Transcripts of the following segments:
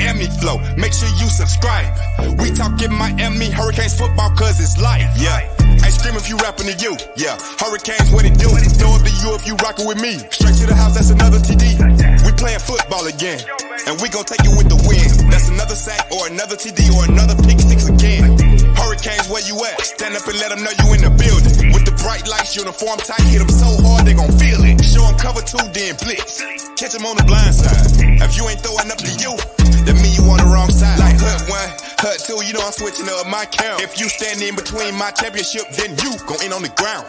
Miami Flo. Make sure you subscribe. We talking Miami Hurricanes football cause it's life. Yeah. Ain't scream if you rapping to you. Yeah. Hurricanes, what it do? Throw up to you if you rockin' with me. Straight to the house, that's another TD. We playing football again. And we gon' take you with the win. That's another sack or another TD or another pick six again. Hurricanes, where you at? Stand up and let them know you in the building. With the bright lights, uniform tight, hit them so hard they gon' feel it. Show them cover two, then blitz. Catch them on the blind side. If you ain't throwing up to you, that mean you on the wrong side. Like hut one, hut two, you know I'm switching up my count. If you stand in between my championship, then you gon' in on the ground.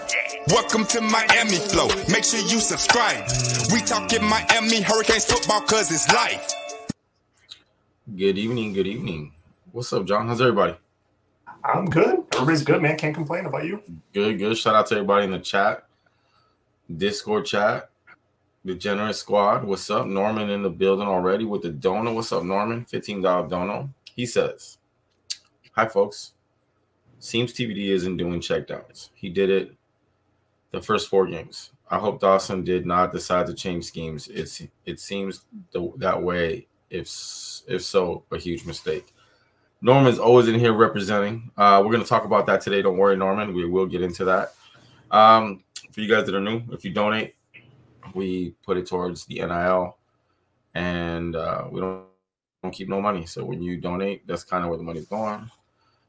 Welcome to Miami Flo. Make sure you subscribe. We talking Miami Hurricanes football cause it's life. Good evening, good evening. What's up, John? How's everybody? I'm good. Everybody's good, man. Can't complain about you. Good, good. Shout out to everybody in the chat, Discord chat, the Generous Squad. What's up? Norman in the building already with the donor. What's up, Norman? $15 dono. He says, Hi, folks. Seems TVD isn't doing checkdowns. He did it the first four games. I hope Dawson did not decide to change schemes. It's it seems the, that way. If if so, a huge mistake. Norman's always in here representing. Uh, we're to talk about that today. Don't worry, Norman. We will get into that. Um, for you guys that are new, if you donate, we put it towards the NIL, and uh, we don't, don't keep no money. So when you donate, that's kind of where the money's going.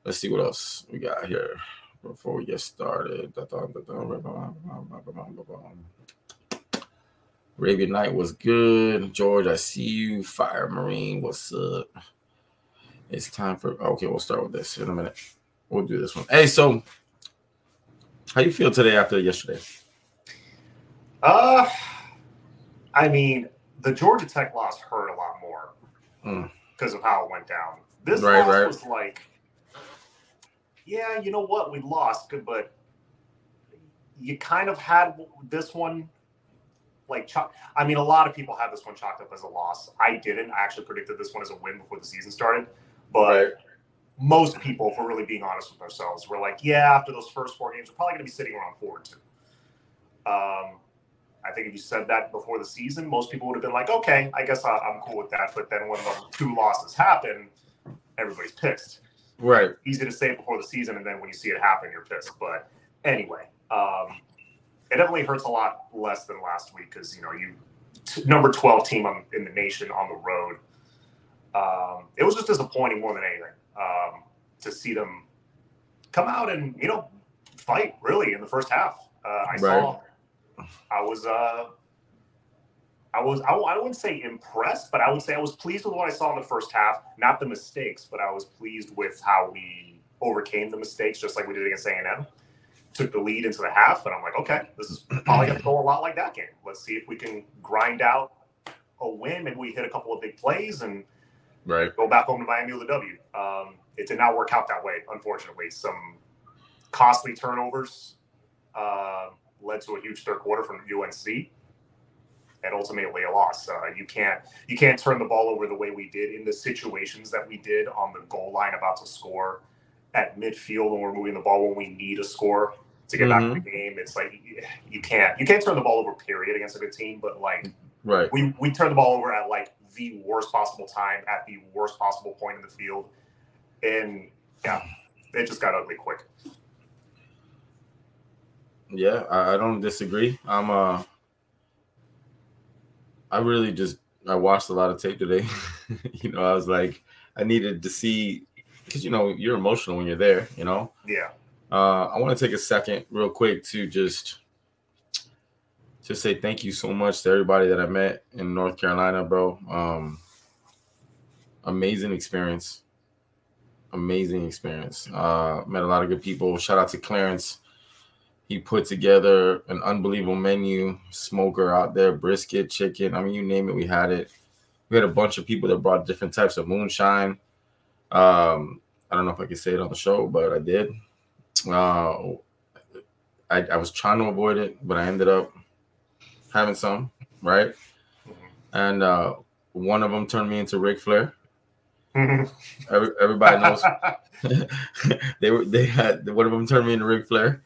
Let's see what else we got here before we get started. Arabian Night was good. George, I see you. Fire Marine, what's up? It's time for okay. We'll start with this in a minute. We'll do this one. Hey, so how you feel today after yesterday? Uh, I mean, the Georgia Tech loss hurt a lot more because of how it went down. This Hmm. Right, loss right. was like, yeah, you know what, we lost, but you kind of had this one like chalk. I mean, a lot of people had this one chalked up as a loss. I didn't. I actually predicted this one as a win before the season started, but most people, if we're really being honest with ourselves, were like, yeah, after those first four games, we're probably going to be sitting around four and two. Um, I think if you said that before the season, most people would have been like, okay, I guess I'm cool with that. But then when the two losses happen, everybody's pissed. Right. Easy to say it before the season, and then when you see it happen, you're pissed. But anyway, um, it definitely hurts a lot less than last week because you know you t- number 12 team on, in the nation on the road. Um, it was just disappointing more than anything um, to see them come out and you know fight really in the first half. Uh, I saw, I was, uh, I was, I, I wouldn't say impressed, but I would say I was pleased with what I saw in the first half. Not the mistakes, but I was pleased with how we overcame the mistakes, just like we did against A and M. Took the lead into the half, and I'm like, okay, this is probably going to go a lot like that game. Let's see if we can grind out a win. Maybe we hit a couple of big plays and Right. go back home to Miami with a W. Um, it did not work out that way, unfortunately. Some costly turnovers uh, led to a huge third quarter from UNC, and ultimately a loss. Uh, you can't you can't turn the ball over the way we did in the situations that we did on the goal line, about to score at midfield when we're moving the ball when we need a score to get back in the game. It's like you can't you can't turn the ball over. Period against a good team, but like Right. we we turned the ball over at like the worst possible time at the worst possible point in the field, and yeah, it just got ugly quick. Yeah, I, I don't disagree. I'm uh I really just I watched a lot of tape today. you know, I was like I needed to see because you know you're emotional when you're there, you know. Yeah, Uh I want to take a second real quick to just to say thank you so much to everybody that I met in North Carolina, bro. Um amazing experience. Amazing experience. Uh met a lot of good people. Shout out to Clarence. He put together an unbelievable menu, smoker out there, brisket, chicken. I mean, you name it, we had it. We had a bunch of people that brought different types of moonshine. Um, I don't know if I can say it on the show, but I did. Uh, I, I was trying to avoid it, but I ended up having some, right? And uh, one of them turned me into Ric Flair. Every, everybody knows they were they had one of them turned me into Ric Flair.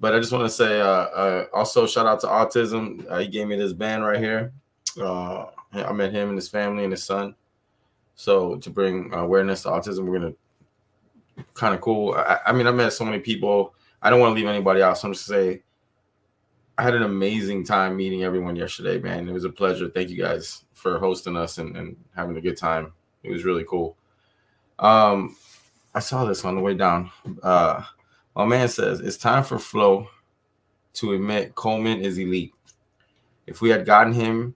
But I just want to say, uh, uh, also shout out to Autism. Uh, he gave me this band right here. Uh, I met him and his family and his son. So to bring awareness to autism, we're gonna kind of cool. I, I, mean, I met so many people. I don't want to leave anybody out. So I'm just say I had an amazing time meeting everyone yesterday, man. It was a pleasure. Thank you guys for hosting us and, and having a good time. It was really cool. Um, I saw this on the way down. Uh, my man says it's time for Flo to admit Coleman is elite. If we had gotten him,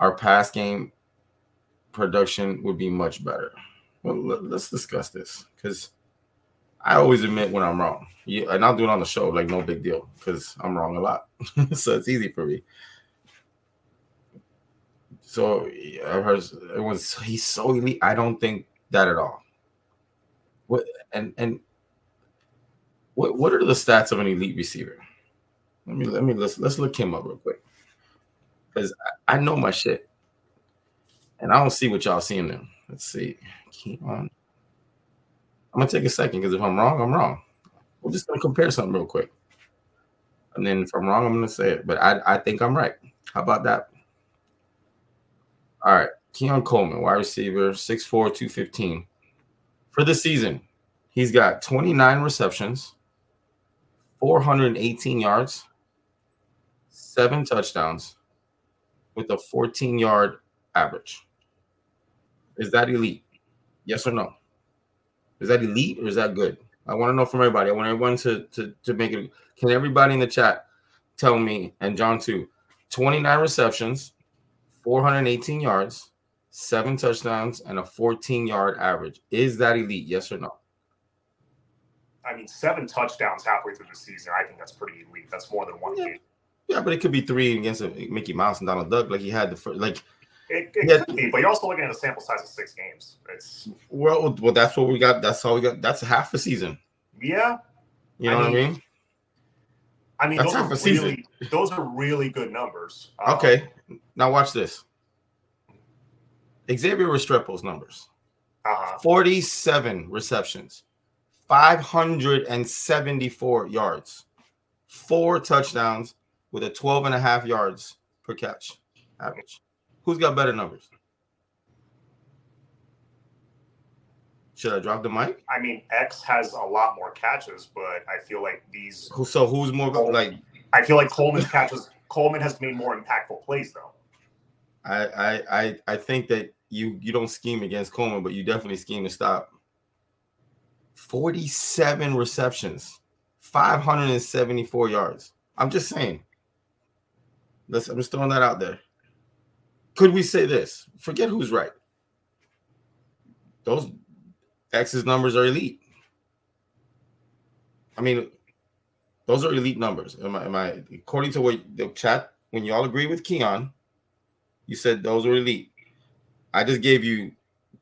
our pass game production would be much better. Well, let's discuss this because I always admit when I'm wrong. Yeah, and I'll do it on the show, like no big deal, because I'm wrong a lot. so it's easy for me. So I've heard everyone's he's so elite. I don't think that at all. What and and what what are the stats of an elite receiver? Let me let me let's let's look him up real quick. Because I, I know my shit. And I don't see what y'all seeing them. Let's see. Keep on. I'm gonna take a second because if I'm wrong, I'm wrong. We're just gonna compare something real quick. And then if I'm wrong, I'm gonna say it. But I, I think I'm right. How about that? All right. Keon Coleman, wide receiver, 6'4, 215. For the season, he's got 29 receptions, 418 yards, seven touchdowns with a 14 yard average. Is that elite? Yes or no? Is that elite or is that good? I want to know from everybody. I want everyone to, to, to make it. Can everybody in the chat tell me, and John too, 29 receptions, 418 yards, seven touchdowns, and a 14 yard average. Is that elite? Yes or no? I mean, seven touchdowns halfway through the season. I think that's pretty elite. That's more than one yeah. game. Yeah, but it could be three against Mickey Mouse and Donald Duck, like he had the first. Like it, it yeah. could be, but you're also looking at a sample size of six games. It's well, well, that's what we got. That's all we got. That's half a season. Yeah, you know I mean, what I mean. I mean, that's those half are a season. Really, those are really good numbers. Um, okay, now watch this. Xavier Restrepo's numbers: uh-huh. forty-seven receptions, five hundred and seventy-four yards, four touchdowns with a 12 and a half yards per catch average. Who's got better numbers? Should I drop the mic? I mean, X has a lot more catches, but I feel like these. So who's more Coleman, like? I feel like Coleman's catches. Coleman has made more impactful plays, though. I I I I think that you you don't scheme against Coleman, but you definitely scheme to stop. Forty-seven receptions, five hundred and seventy-four yards. I'm just saying. Let's. I'm just throwing that out there. Could we say this? Forget who's right. Those X's numbers are elite. I mean, those are elite numbers. Am I, am I according to what the chat, when you all agree with Keon, you said those are elite. I just gave you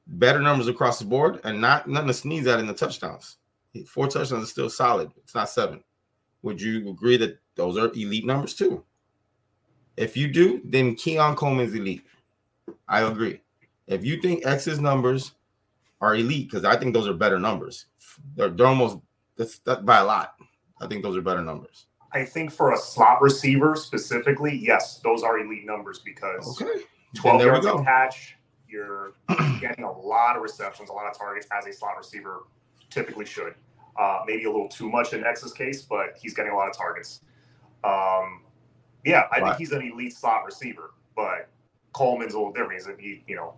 better numbers across the board and not nothing to sneeze at in the touchdowns. Four touchdowns is still solid. It's not seven. Would you agree that those are elite numbers too? If you do, then Keon Coleman's elite. I agree. If you think X's numbers are elite, because I think those are better numbers. They're, they're almost that's that by a lot. I think those are better numbers. I think for a slot receiver specifically, yes, those are elite numbers because okay. 12 yards a catch, you're getting a lot of receptions, a lot of targets as a slot receiver typically should. Uh, maybe a little too much in X's case, but he's getting a lot of targets. Um, yeah, I think he's an elite slot receiver, but Coleman's a little different. He's a, he, you know,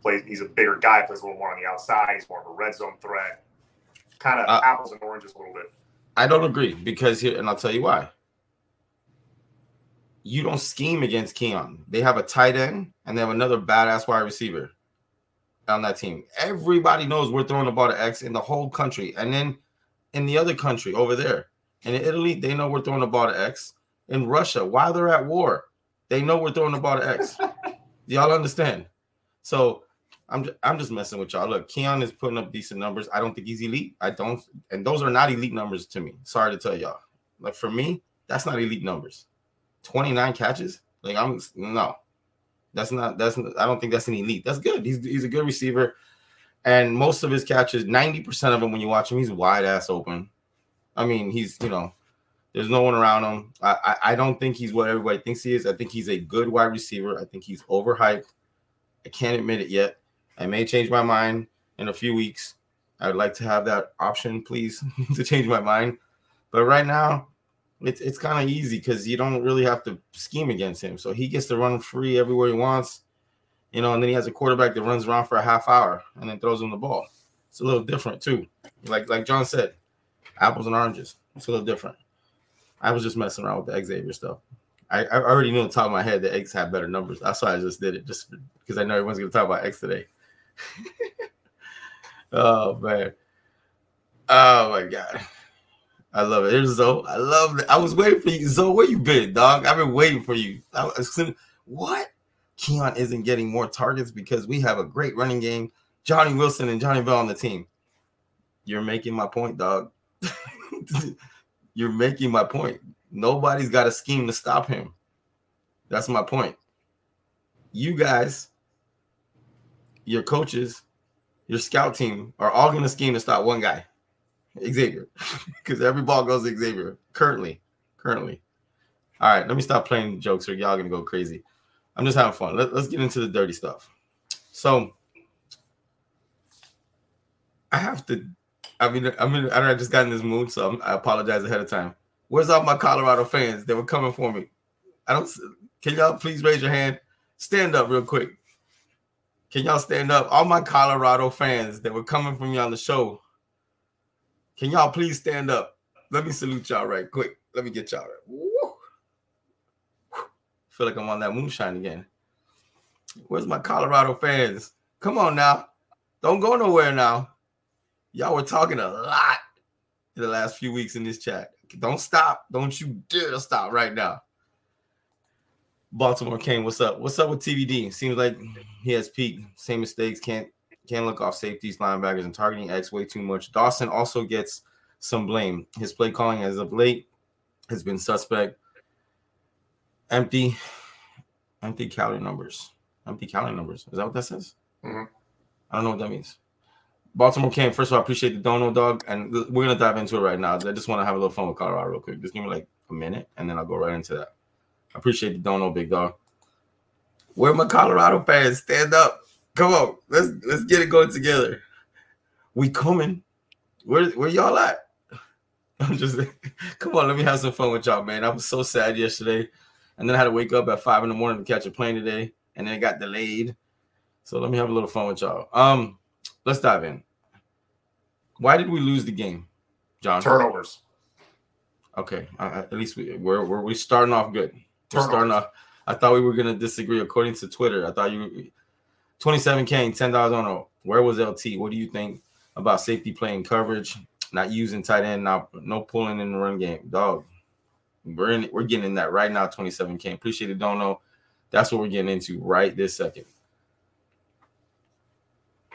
plays. He's a bigger guy, plays a little more on the outside. He's more of a red zone threat. Kind of uh, apples and oranges a little bit. I don't agree because here, and I'll tell you why. You don't scheme against Keon. They have a tight end and they have another badass wide receiver on that team. Everybody knows we're throwing the ball to X in the whole country. And then in the other country over there, in Italy, they know we're throwing the ball to X in Russia while they're at war. They know we're throwing the ball to X. y'all understand? So I'm just, I'm just messing with y'all. Look, Keon is putting up decent numbers. I don't think he's elite. I don't, and those are not elite numbers to me. Sorry to tell y'all. Like for me, that's not elite numbers. 29 catches. Like I'm no, that's not. That's I don't think that's an elite. That's good. He's he's a good receiver, and most of his catches, 90 percent of them, when you watch him, he's wide ass open. I mean, he's you know there's no one around him. I, I, I don't think he's what everybody thinks he is. I think he's a good wide receiver. I think he's overhyped. I can't admit it yet. I may change my mind in a few weeks. I would like to have that option, please, to change my mind. But right now, it's it's kind of easy because you don't really have to scheme against him. So he gets to run free everywhere he wants, you know, and then he has a quarterback that runs around for a half hour and then throws him the ball. It's a little different too. Like like John said, apples and oranges. It's a little different. I was just messing around with the Xavier stuff. I, I already knew on the top of my head that X had better numbers. That's why I just did it, just because I know everyone's going to talk about X today. oh man, oh my god, I love it. Here's Zoe. I love it. I was waiting for you, Zoe. Where you been, dog? I've been waiting for you. I was, what? Keon isn't getting more targets because we have a great running game. Johnny Wilson and Jaheim Bell on the team. You're making my point, dog. You're making my point. Nobody's got a scheme to stop him. That's my point. You guys, your coaches, your scout team are all going to scheme to stop one guy, Xavier, because every ball goes to Xavier currently. Currently. All right, let me stop playing jokes or y'all to go crazy. I'm just having fun. Let, let's get into the dirty stuff. So, I have to I mean, I mean, I I just got in this mood, so I'm, i apologize ahead of time. Where's all my Colorado fans that were coming for me? I don't. Can y'all please raise your hand? Stand up real quick. Can y'all stand up? All my Colorado fans that were coming for me on the show. Can y'all please stand up? Let me salute y'all right quick. Let me get y'all right. Feel like I'm on that moonshine again. Where's my Colorado fans? Come on now. Don't go nowhere now. Y'all were talking a lot in the last few weeks in this chat. Don't stop. Don't you dare stop right now. Baltimore Kane, what's up? What's up with TVD? Seems like he has peaked. Same mistakes. Can't can't look off safeties, linebackers, and targeting X way too much. Dawson also gets some blame. His play calling as of late has been suspect. Empty, empty calorie numbers. Empty calorie numbers. Is that what that says? Mm-hmm. I don't know what that means. Baltimore came. First of all, I appreciate the dono, dog, and we're gonna dive into it right now. I just want to have a little fun with Colorado real quick. Just give me like a minute, and then I'll go right into that. I appreciate the dono, big dog. Where my Colorado fans stand up? Come on, let's let's get it going together. We coming. Where where y'all at? I'm just come on. Let me have some fun with y'all, man. I was so sad yesterday, and then I had to wake up at five in the morning to catch a plane today, and then it got delayed. So let me have a little fun with y'all. Um let's dive in. Why did we lose the game, John? Turnovers. Okay, uh, at least we, we're, we're we starting off good. We're starting off. I thought we were gonna disagree. According to Twitter, I thought you 27 K, ten dollars on a. Where was LT? What do you think about safety playing coverage, not using tight end, not no pulling in the run game, dog? We're in. We're getting in that right now. 27 K. Appreciate it. Don't know. That's what we're getting into right this second.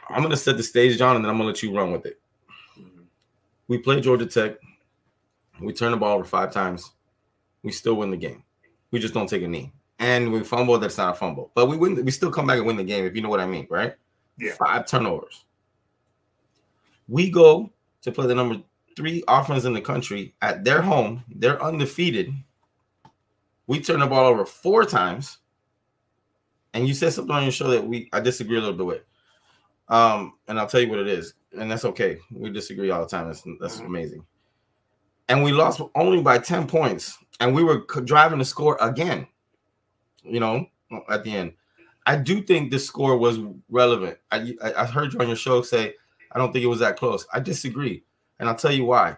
I'm gonna set the stage, John, and then I'm gonna let you run with it. We play Georgia Tech. We turn the ball over five times. We still win the game. We just don't take a knee. And we fumble, that's not a fumble. But we win, we still come back and win the game, if you know what I mean, right? Yeah. Five turnovers. We go to play the number three offense in the country at their home. They're undefeated. We turn the ball over four times. And you said something on your show that we I disagree a little bit with. Um, and I'll tell you what it is, and that's okay. We disagree all the time. That's that's mm-hmm. amazing. And we lost only by 10 points, and we were driving to score again, you know, at the end. I do think this score was relevant. I, I heard you on your show say, I don't think it was that close. I disagree. And I'll tell you why.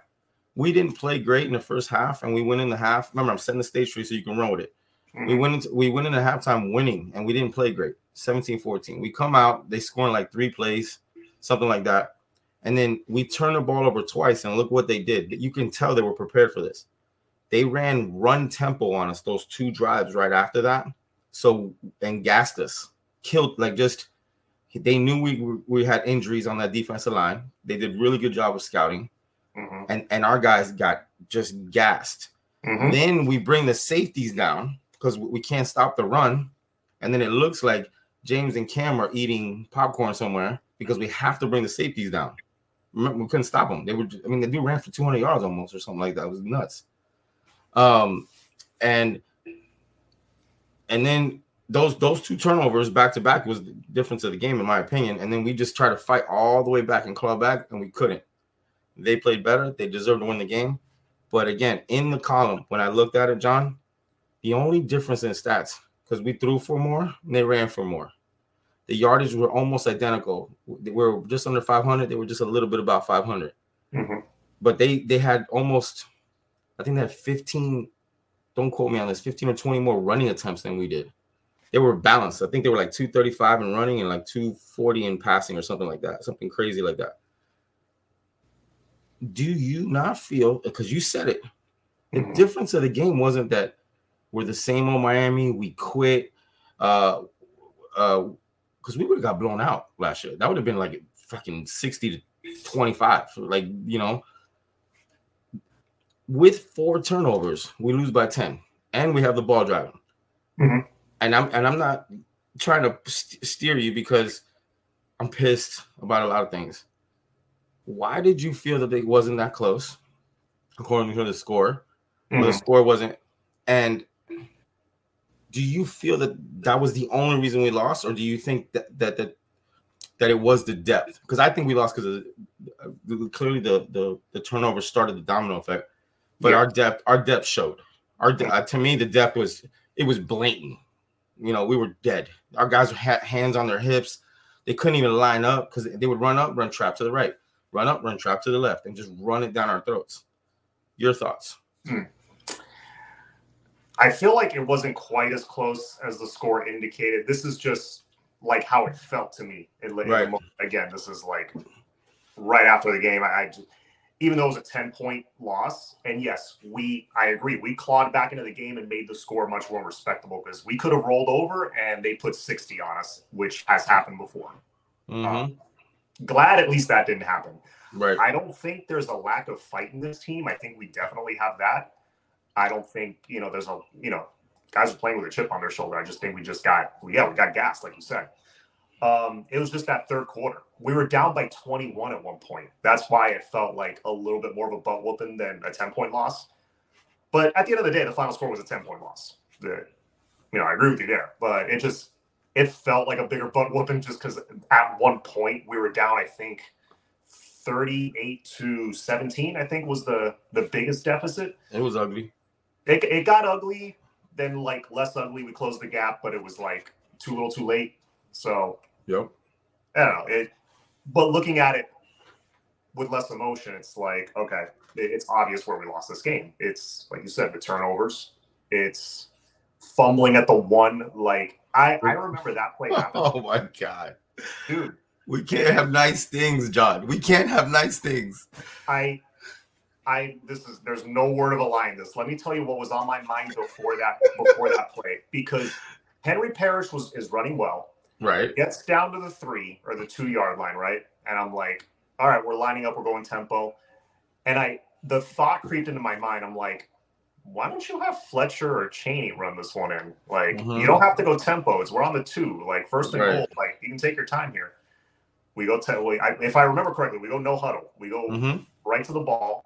We didn't play great in the first half, and we went in the half. Remember, I'm setting the stage for you so you can run with it. Mm-hmm. We went into we went into halftime winning, and we didn't play great. 17 14. We come out, they score in like three plays, something like that. And then we turn the ball over twice, and look what they did. You can tell they were prepared for this. They ran run tempo on us those two drives right after that. So, and gassed us, killed like just they knew we we had injuries on that defensive line. They did really good job of scouting, mm-hmm. and and our guys got just gassed. Mm-hmm. Then we bring the safeties down because we can't stop the run, and then it looks like James and Kam are eating popcorn somewhere because we have to bring the safeties down. Remember, we couldn't stop them. They were, I mean, the dude ran for 200 yards almost or something like that. It was nuts. Um, and and then those those two turnovers back to back was the difference of the game, in my opinion. And then we just tried to fight all the way back and claw back, and we couldn't. They played better. They deserved to win the game. But again, in the column, when I looked at it, John, the only difference in stats, because we threw for more and they ran for more. The yardage were almost identical. They were just under 500. They were just a little bit about 500. Mm-hmm. But they they had almost, I think they had 15. Don't quote me on this. 15 or 20 more running attempts than we did. They were balanced. I think they were like 235 in running and like 240 in passing or something like that. Something crazy like that. Do you not feel because you said it? The Mhm. difference of the game wasn't that we're the same old Miami. We quit. Uh, uh, because we would have got blown out last year. That would have been like fucking 60 to 25. Like, you know, with four turnovers, we lose by 10 and we have the ball driving. Mhm. And I'm and I'm not trying to st- steer you because I'm pissed about a lot of things. Why did you feel that it wasn't that close according to the score? Well, the score wasn't. And do you feel that that was the only reason we lost, or do you think that that that, that it was the depth? Because I think we lost because clearly the, the the turnover started the domino effect, but Yeah. our depth our depth showed. Our de- uh, to me the depth was it was blatant. You know, we were dead. Our guys had hands on their hips. They couldn't even line up because they would run up, run trap to the right, run up, run trap to the left, and just run it down our throats. Your thoughts? I feel like it wasn't quite as close as the score indicated. This is just like how it felt to me. in Right. Again, this is like right after the game. I, I just, even though it was a 10 point loss, and yes, we, I agree, we clawed back into the game and made the score much more respectable because we could have rolled over and they put 60 on us, which has happened before. Mhm. Glad at least that didn't happen. right. I don't think there's a lack of fight in this team. I think we definitely have that. I don't think, you know, there's a, you know, guys are playing with a chip on their shoulder. I just think we just got, yeah, we got gassed, like you said. Um, it was just that third quarter. We were down by 21 at one point. That's why it felt like a little bit more of a butt whooping than a 10 point loss. But at the end of the day, the final score was a 10 point loss. The, you know, I agree with you there, but it just, it felt like a bigger butt whooping just because at one point we were down, I think, 38 to 17 i think was the the biggest deficit It was ugly. it, it got ugly then like less ugly we closed the gap but it was like too little too late so Yep. i don't know it but looking at it with less emotion it's like okay it, it's obvious where we lost this game it's like you said the turnovers it's fumbling at the one like i i remember that play happen Oh my god. dude We can't have nice things, John. We can't have nice things. I I this is there's no word of a lie in this. Let me tell you what was on my mind before that before that play because Henry Parrish was is running well, Right. gets down to the three or the two yard line, right? And I'm like, all right, we're lining up, we're going tempo. And I the thought creeped into my mind. I'm like, why don't you have Fletcher or Chaney run this one in? Like, Mhm. you don't have to go tempo. It's we're on the two. Like first and Right. goal. Like you can take your time here. We go to we, I, if I remember correctly, we go no huddle. We go Mm-hmm. right to the ball.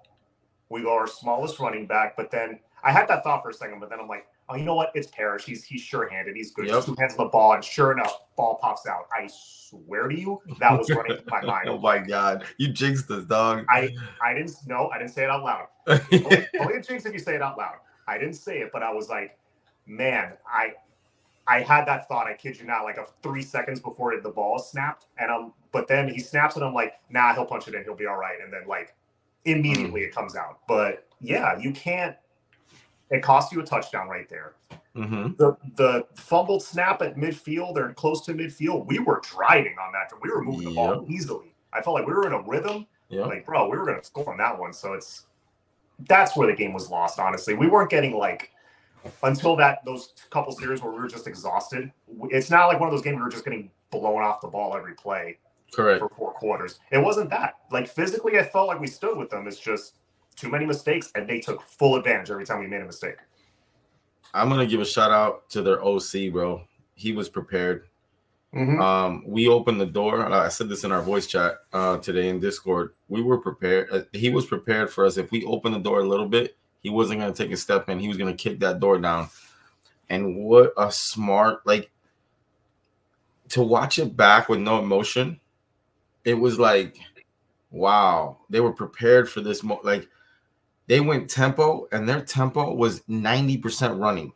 We go our smallest running back, but then I had that thought for a second, but then I'm like, oh, you know what? It's Parrish. He's he's sure-handed. He's good. Yep. Two hands on the ball, and sure enough, ball pops out. I swear to you, that was running through my mind. oh my god. You jinxed us, dog. I I didn't know. I didn't say it out loud. Only, only a jinx if you say it out loud. I didn't say it, but I was like, man, I I had that thought. I kid you not, like a three seconds before the ball snapped, and um, but then he snaps it. I'm like, nah, he'll punch it in. He'll be all right. And then like immediately it comes out. But yeah, you can't. It cost you a touchdown right there. mm-hmm. The the fumbled snap at midfield or close to midfield, we were driving on that. We were moving the ball easily. I felt like we were in a rhythm Yeah. like bro we were going to score on that one so it's that's where the game was lost honestly we weren't getting like until that those couple series where we were just exhausted it's not like one of those games where we were just getting blown off the ball every play Correct. for four quarters it wasn't that like physically i felt like we stood with them it's just too many mistakes and they took full advantage every time we made a mistake I'm gonna give a shout out to their OC, bro. He was prepared. Mhm. Um, we opened the door. I said this in our voice chat uh, today in Discord. We were prepared. Uh, he was prepared for us. If we opened the door a little bit, he wasn't going to take a step in. He was going to kick that door down. And what a smart, like, to watch it back with no emotion, it was like, wow, they were prepared for this. Mo- like they went tempo, and their tempo was 90% running.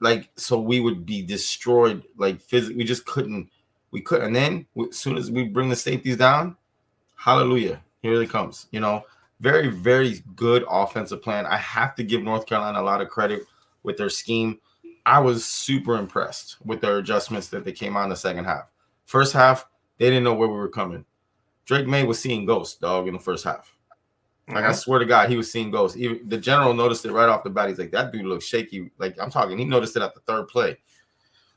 Like, so we would be destroyed, like physically, we just couldn't, we couldn't. And then as soon as we bring the safeties down, hallelujah, here it comes. You know, very, very good offensive plan. I have to give North Carolina a lot of credit with their scheme. I was super impressed with their adjustments that they came on the second half. First half, they didn't know where we were coming. Drake Maye was seeing ghosts, dog, in the first half. Like I Mhm. swear to God, he was seeing ghosts. Even the general noticed it right off the bat. He's like, "That dude looks shaky." Like I'm talking, he noticed it at the third play,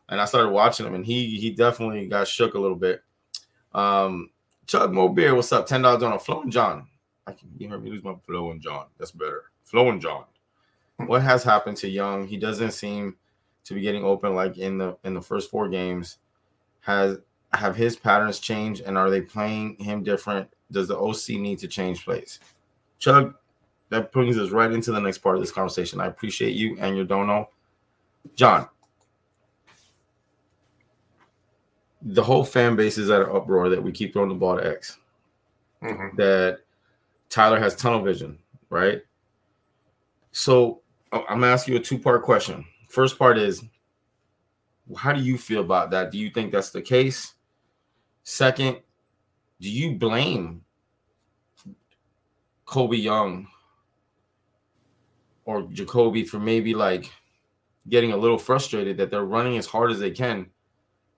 and I started watching him, and he he definitely got shook a little bit. Um, Chug Mobeer, what's up? Ten dollars on a Flowing John. I can you heard me lose my Flowing John. That's better. Flowing John. What has happened to Young? He doesn't seem to be getting open like in the in the first four games. Has have his patterns changed, and are they playing him different? Does the OC need to change plays? Chug, that brings us right into the next part of this conversation. I appreciate you and your dono. John, the whole fan base is at an uproar that we keep throwing the ball to X, Mhm. that Tyler has tunnel vision, right? So I- I'm gonna ask you a two part question. First part is, how do you feel about that? Do you think that's the case? Second, do you blame Colbie Young or Jacoby for maybe like getting a little frustrated that they're running as hard as they can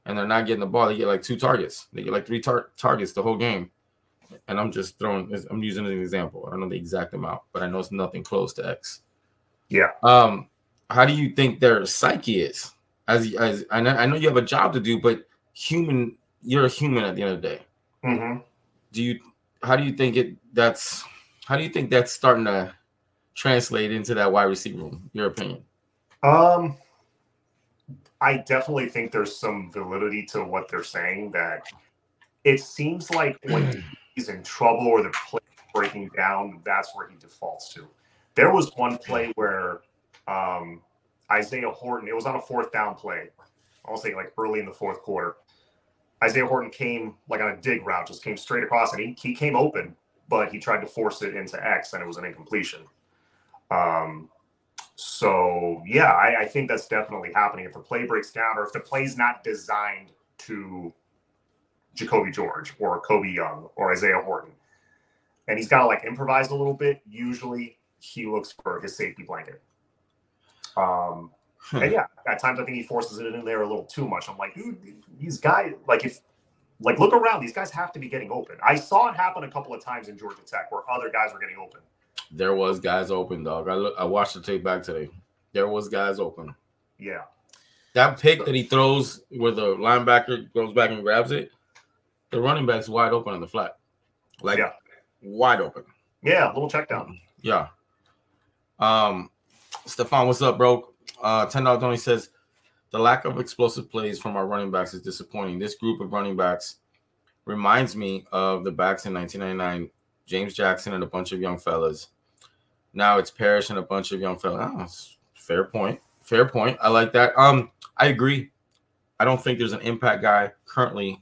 and they're not getting the ball. They get like two targets. They get like three tar- targets the whole game. And I'm just throwing. I'm using as an example. I don't know the exact amount, but I know it's nothing close to X. Yeah. Um, how do you think their psyche is? As as I know, I know you have a job to do, but human, you're a human at the end of the day. Mhm. Do you? How do you think it? That's how do you think that's starting to translate into that wide receiver room? Your opinion? Um, I definitely think there's some validity to what they're saying. That it seems like when he's in trouble or the play breaking down, that's where he defaults to. There was one play where um, Isaiah Horton. It was on a fourth down play. I'll say like early in the fourth quarter. Isaiah Horton came like on a dig route, just came straight across, and he, he came open, but he tried to force it into X, and it was an incompletion. Um, so yeah, I, I think that's definitely happening. If the play breaks down, or if the play's not designed to Jacoby George or Colbie Young or Isaiah Horton, and he's got to like improvise a little bit. Usually, he looks for his safety blanket. Um, and yeah, at times I think he forces it in there a little too much. I'm like, dude, these guys, like if, like look around, these guys have to be getting open. I saw it happen a couple of times in Georgia Tech where other guys were getting open. There was guys open, dog. I look, I watched the tape back today. There was guys open. Yeah, That pick that he throws where the linebacker goes back and grabs it, the running back's wide open on the flat. Like Yeah. wide open. yeah, a little check down. Yeah. Um Stefan, what's up, bro? Uh ten dollars only says the lack of explosive plays from our running backs is disappointing. This group of running backs reminds me of the backs in 1999, James Jackson and a bunch of young fellas. Now it's Parrish and a bunch of young fellas. Oh, fair point. Fair point. I like that. Um, I agree. I don't think there's an impact guy currently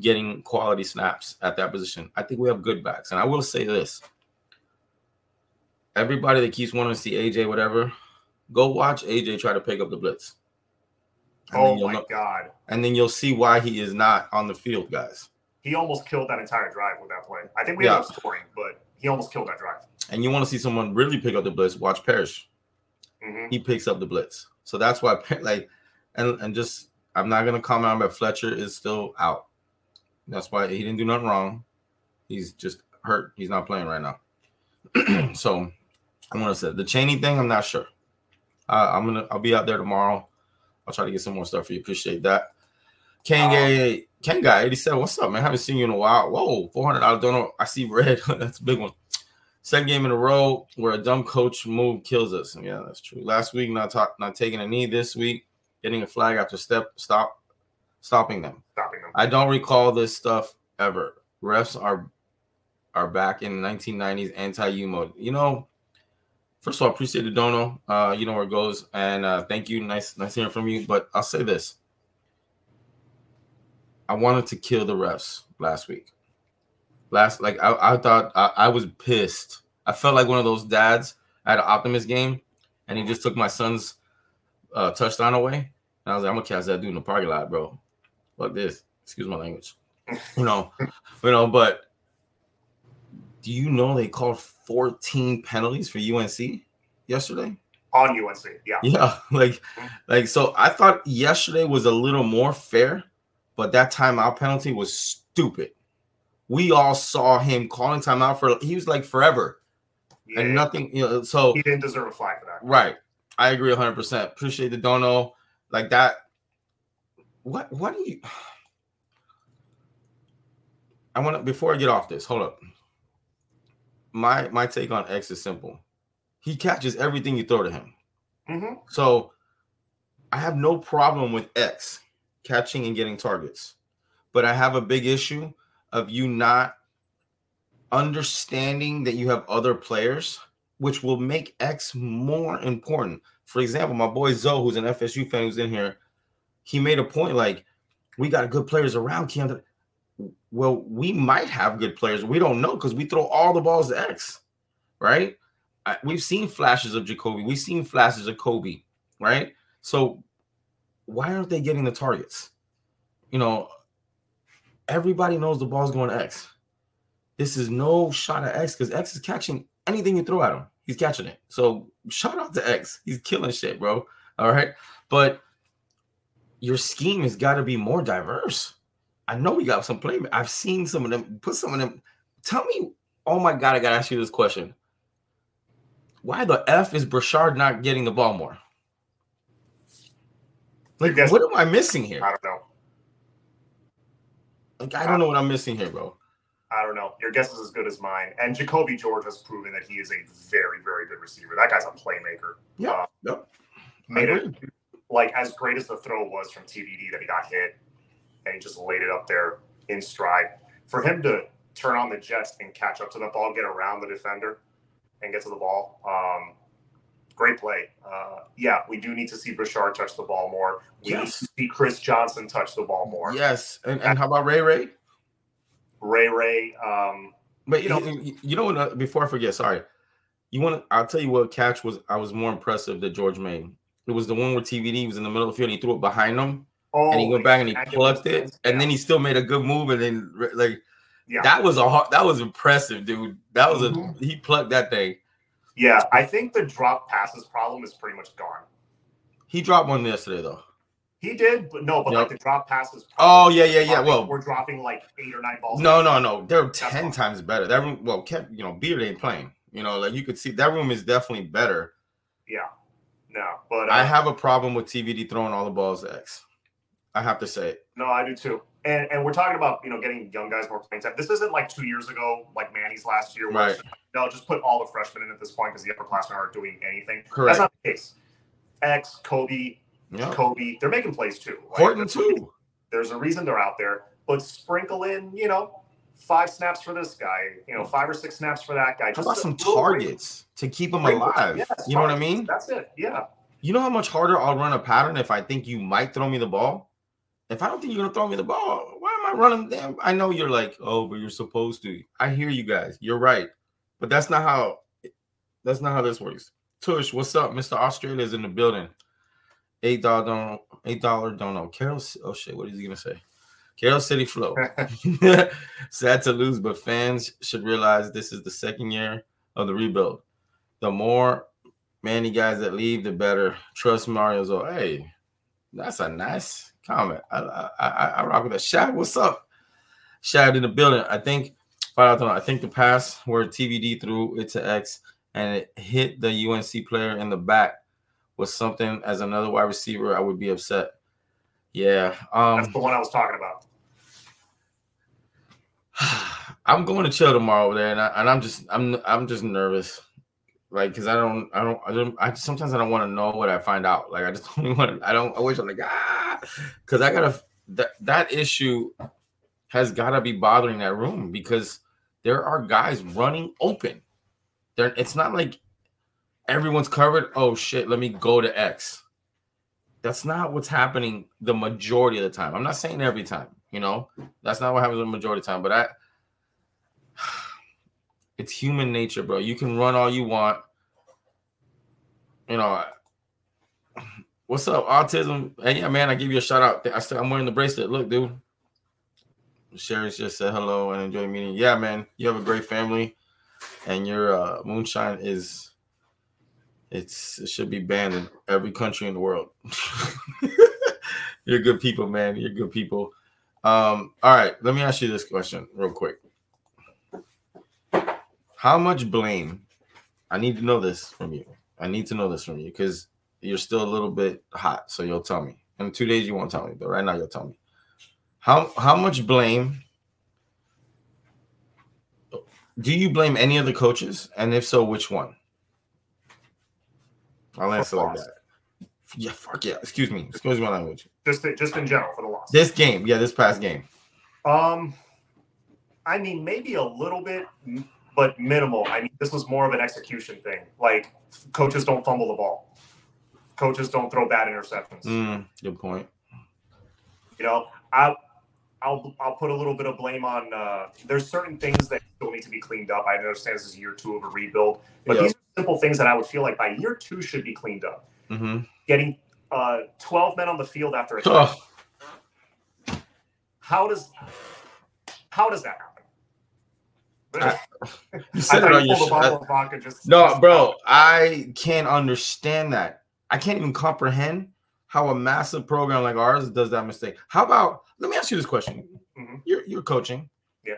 getting quality snaps at that position. I think we have good backs. And I will say this. Everybody that keeps wanting to see AJ, whatever, go watch AJ try to pick up the blitz. And Oh my know- god, and then you'll see why he is not on the field, guys. he almost killed that entire drive with that play. I think we Yeah. ended up scoring, but he almost killed that drive. And you want to see someone really pick up the blitz, watch Parrish. hmm He picks up the blitz. So that's why, like, and, and just, I'm not going to comment on, but Fletcher is still out. That's why he didn't do nothing wrong. He's just hurt. He's not playing right now. so I want to say the Chaney thing, I'm not sure. Uh, I'm going to, I'll be out there tomorrow. I'll try to get some more stuff for you. Appreciate that. Ken Gay, Ken 87. What's up, man? Haven't seen you in a while. Whoa, $400. Don't know. I see red. that's a big one. Second game in a row where a dumb coach move kills us. Yeah, that's true. Last week, not ta- not taking a knee. This week, getting a flag after step stop stopping them. Stopping them. I don't recall this stuff ever. Refs are are back in the 1990s anti-U mode. You know, first of all, appreciate the dono. Uh, you know where it goes, and uh, thank you. Nice, nice hearing from you. But I'll say this: I wanted to kill the refs last week. Last like I, I thought I, I was pissed. I felt like one of those dads at an Optimist game, and he just took my son's uh, touchdown away. And I was like, I'm gonna catch that dude in the parking lot, bro. Fuck this. Excuse my language. You know, you know, but do you know they called 14 penalties for UNC yesterday? On UNC, yeah. Yeah, like like so I thought yesterday was a little more fair, but that timeout penalty was stupid. We all saw him calling timeout for he was like forever. Yeah, And nothing, you know, so He didn't deserve a flag for that. Right. I agree 100%. Appreciate the dono. Like that. What what do you I want to before I get off this, hold up. My my take on X is simple. He catches everything you throw to him. hmm So I have no problem with X catching and getting targets. But I have a big issue of you not understanding that you have other players, which will make X more important. For example, my boy Zoe, who's an FSU fan who's in here, he made a point like, we got good players around Keandre. Well, we might have good players. We don't know because we throw all the balls to X, right? We've seen flashes of Jacoby. We've seen flashes of Colbie, right? So why aren't they getting the targets? You know, everybody knows the ball's going to X. This is no shot at X because X is catching anything you throw at him. He's catching it. So shout out to X. He's killing shit, bro. All right. But your scheme has got to be more diverse. I know we got some play. I've seen some of them. Put some of them. Tell me, oh my God, I got to ask you this question. Why the F is Brashard not getting the ball more? Like, Guess- what am I missing here? I don't know. Like, I don't know what I'm missing here, bro. I don't know. Your guess is as good as mine. And Jacoby George has proven that he is a very, very good receiver. That guy's a playmaker. Yeah, Uh, yep. Made it like as great as the throw was from TVD that he got hit and just laid it up there in stride. For him to turn on the Jets and catch up to the ball, get around the defender, and get to the ball, um, great play. Uh, yeah, we do need to see Brashard touch the ball more. We need to see Chris Johnson touch the ball more. Yes, and, and how about Ray Ray? Ray Ray, um, But You know- you know what? uh, Before I forget, sorry. You want? to I'll tell you what catch was. I was more impressive that George made. It was the one where TVD was in the middle of the field. And he threw it behind him, oh, and he went back and he plucked it, his- and then he still made a good move. And then like Yeah. that was a hard, that was impressive, dude. That was Mhm. a he plucked that thing. Yeah, I think the drop passes problem is pretty much gone. He dropped one yesterday though. He did, but no, but Yep. like the drop passes. Oh yeah, yeah, yeah. Well, we're dropping like eight or nine balls. No, no, no. They're That's ten times better. That room, well, kept you know, Beard ain't playing. You know, like you could see that room is definitely better. Yeah, no, but uh, I have a problem with TVD throwing all the balls X. I have to say it. no, I do too. And and we're talking about you know getting young guys more playing time. This isn't like two years ago, like Manny's last year. where Right. No, just put all the freshmen in at this point because the upperclassmen aren't doing anything. Correct. That's not the case. X, Colbie, Yeah. Colbie, they're making plays too. Like, Horton there's- too. There's a reason they're out there, but sprinkle in, you know, five snaps for this guy, you know, five or six snaps for that guy. How about some targets to keep them alive? Yes, you know what I mean? That's it. Yeah. You know how much harder I'll run a pattern if I think you might throw me the ball? If I don't think you're gonna throw me the ball, why am I running them? I know you're like, oh, but you're supposed to. I hear you guys. You're right. But that's not how that's not how this works. Tush, what's up? Mr. Australia's in the building. Eight dollar don't eight dollar don't know. Carol oh shit, what is he gonna say? Carol City Flow. Sad to lose, but fans should realize this is the second year of the rebuild. The more Manny guys that leave, the better. Trust Mario's. Oh, hey, that's a nice comment. I I, I, I rock with that. Shad, what's up? Shad in the building. I think five out I think the pass where TVD threw it to X and it hit the UNC player in the back was something as another wide receiver I would be upset. Yeah. Um That's the one I was talking about. I'm going to chill tomorrow over there, and, I, and I'm just I'm I'm just nervous, like because I don't I don't I don't I sometimes I don't want to know what I find out. Like I just don't want. I don't. I wish I'm like ah, because I gotta that that issue has got to be bothering that room because there are guys running open. There, it's not like everyone's covered. Oh shit, let me go to X. That's not what's happening the majority of the time. I'm not saying every time, You know, that's not what happens the majority of the time. But I, it's human nature, bro. You can run all you want. You know, what's up, autism? Hey, yeah, man, I give you a shout out. I still, I'm wearing the bracelet. Look, dude. Sherry's just said hello and enjoy meeting. Yeah, man, you have a great family, and your uh, moonshine is it's it should be banned in every country in the world. You're good people, man. You're good people. Um, all right, let me ask you this question real quick. How much blame? I need to know this from you. I need to know this from you because you're still a little bit hot, so you'll tell me. In two days, you won't tell me, but right now, you'll tell me. How how much blame do you blame any of the coaches? And if so, which one? I'll answer like that. Yeah, fuck yeah. Excuse me. Excuse me, my language. Just just in general for the loss. This game, yeah, this past game. Um, I mean, maybe a little bit, but minimal. I mean, this was more of an execution thing. Like coaches don't fumble the ball. Coaches don't throw bad interceptions. Mm, good point. You know, I I'll I'll put a little bit of blame on. Uh, there's certain things that still need to be cleaned up. I understand this is year two of a rebuild, but yep. these are simple things that I would feel like by year two should be cleaned up. Mm-hmm. Getting uh, 12 men on the field after a oh. How does how does that happen? I, you said it on your show. No, bro, I can't understand that. I can't even comprehend how a massive program like ours does that mistake. How about let me ask you this question? Mm-hmm. You're you're coaching. Yeah.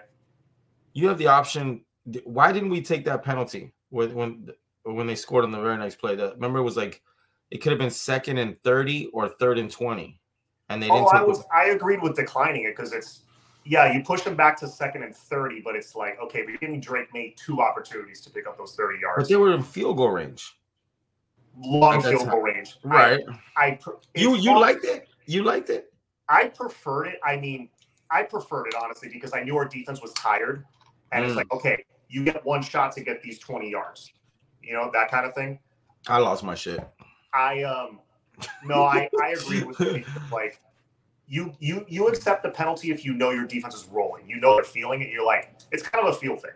You have the option. Why didn't we take that penalty when when when they scored on the very next play? That remember it was like it could have been second and thirty or third and twenty, and they didn't. Oh, I was I agreed with declining it because it's yeah you push them back to second and thirty, but it's like okay, but you're giving Drake Maye two opportunities to pick up those thirty yards. But they were in field goal range. Long field goal range, right? I, I you you liked it. You liked it. I preferred it. I mean, I preferred it honestly because I knew our defense was tired, and mm. it's like, okay, you get one shot to get these twenty yards, you know that kind of thing. I lost my shit. I um, no, I I agree with you. Like, you you you accept the penalty if you know your defense is rolling. You know they're feeling it. You're like, it's kind of a feel thing.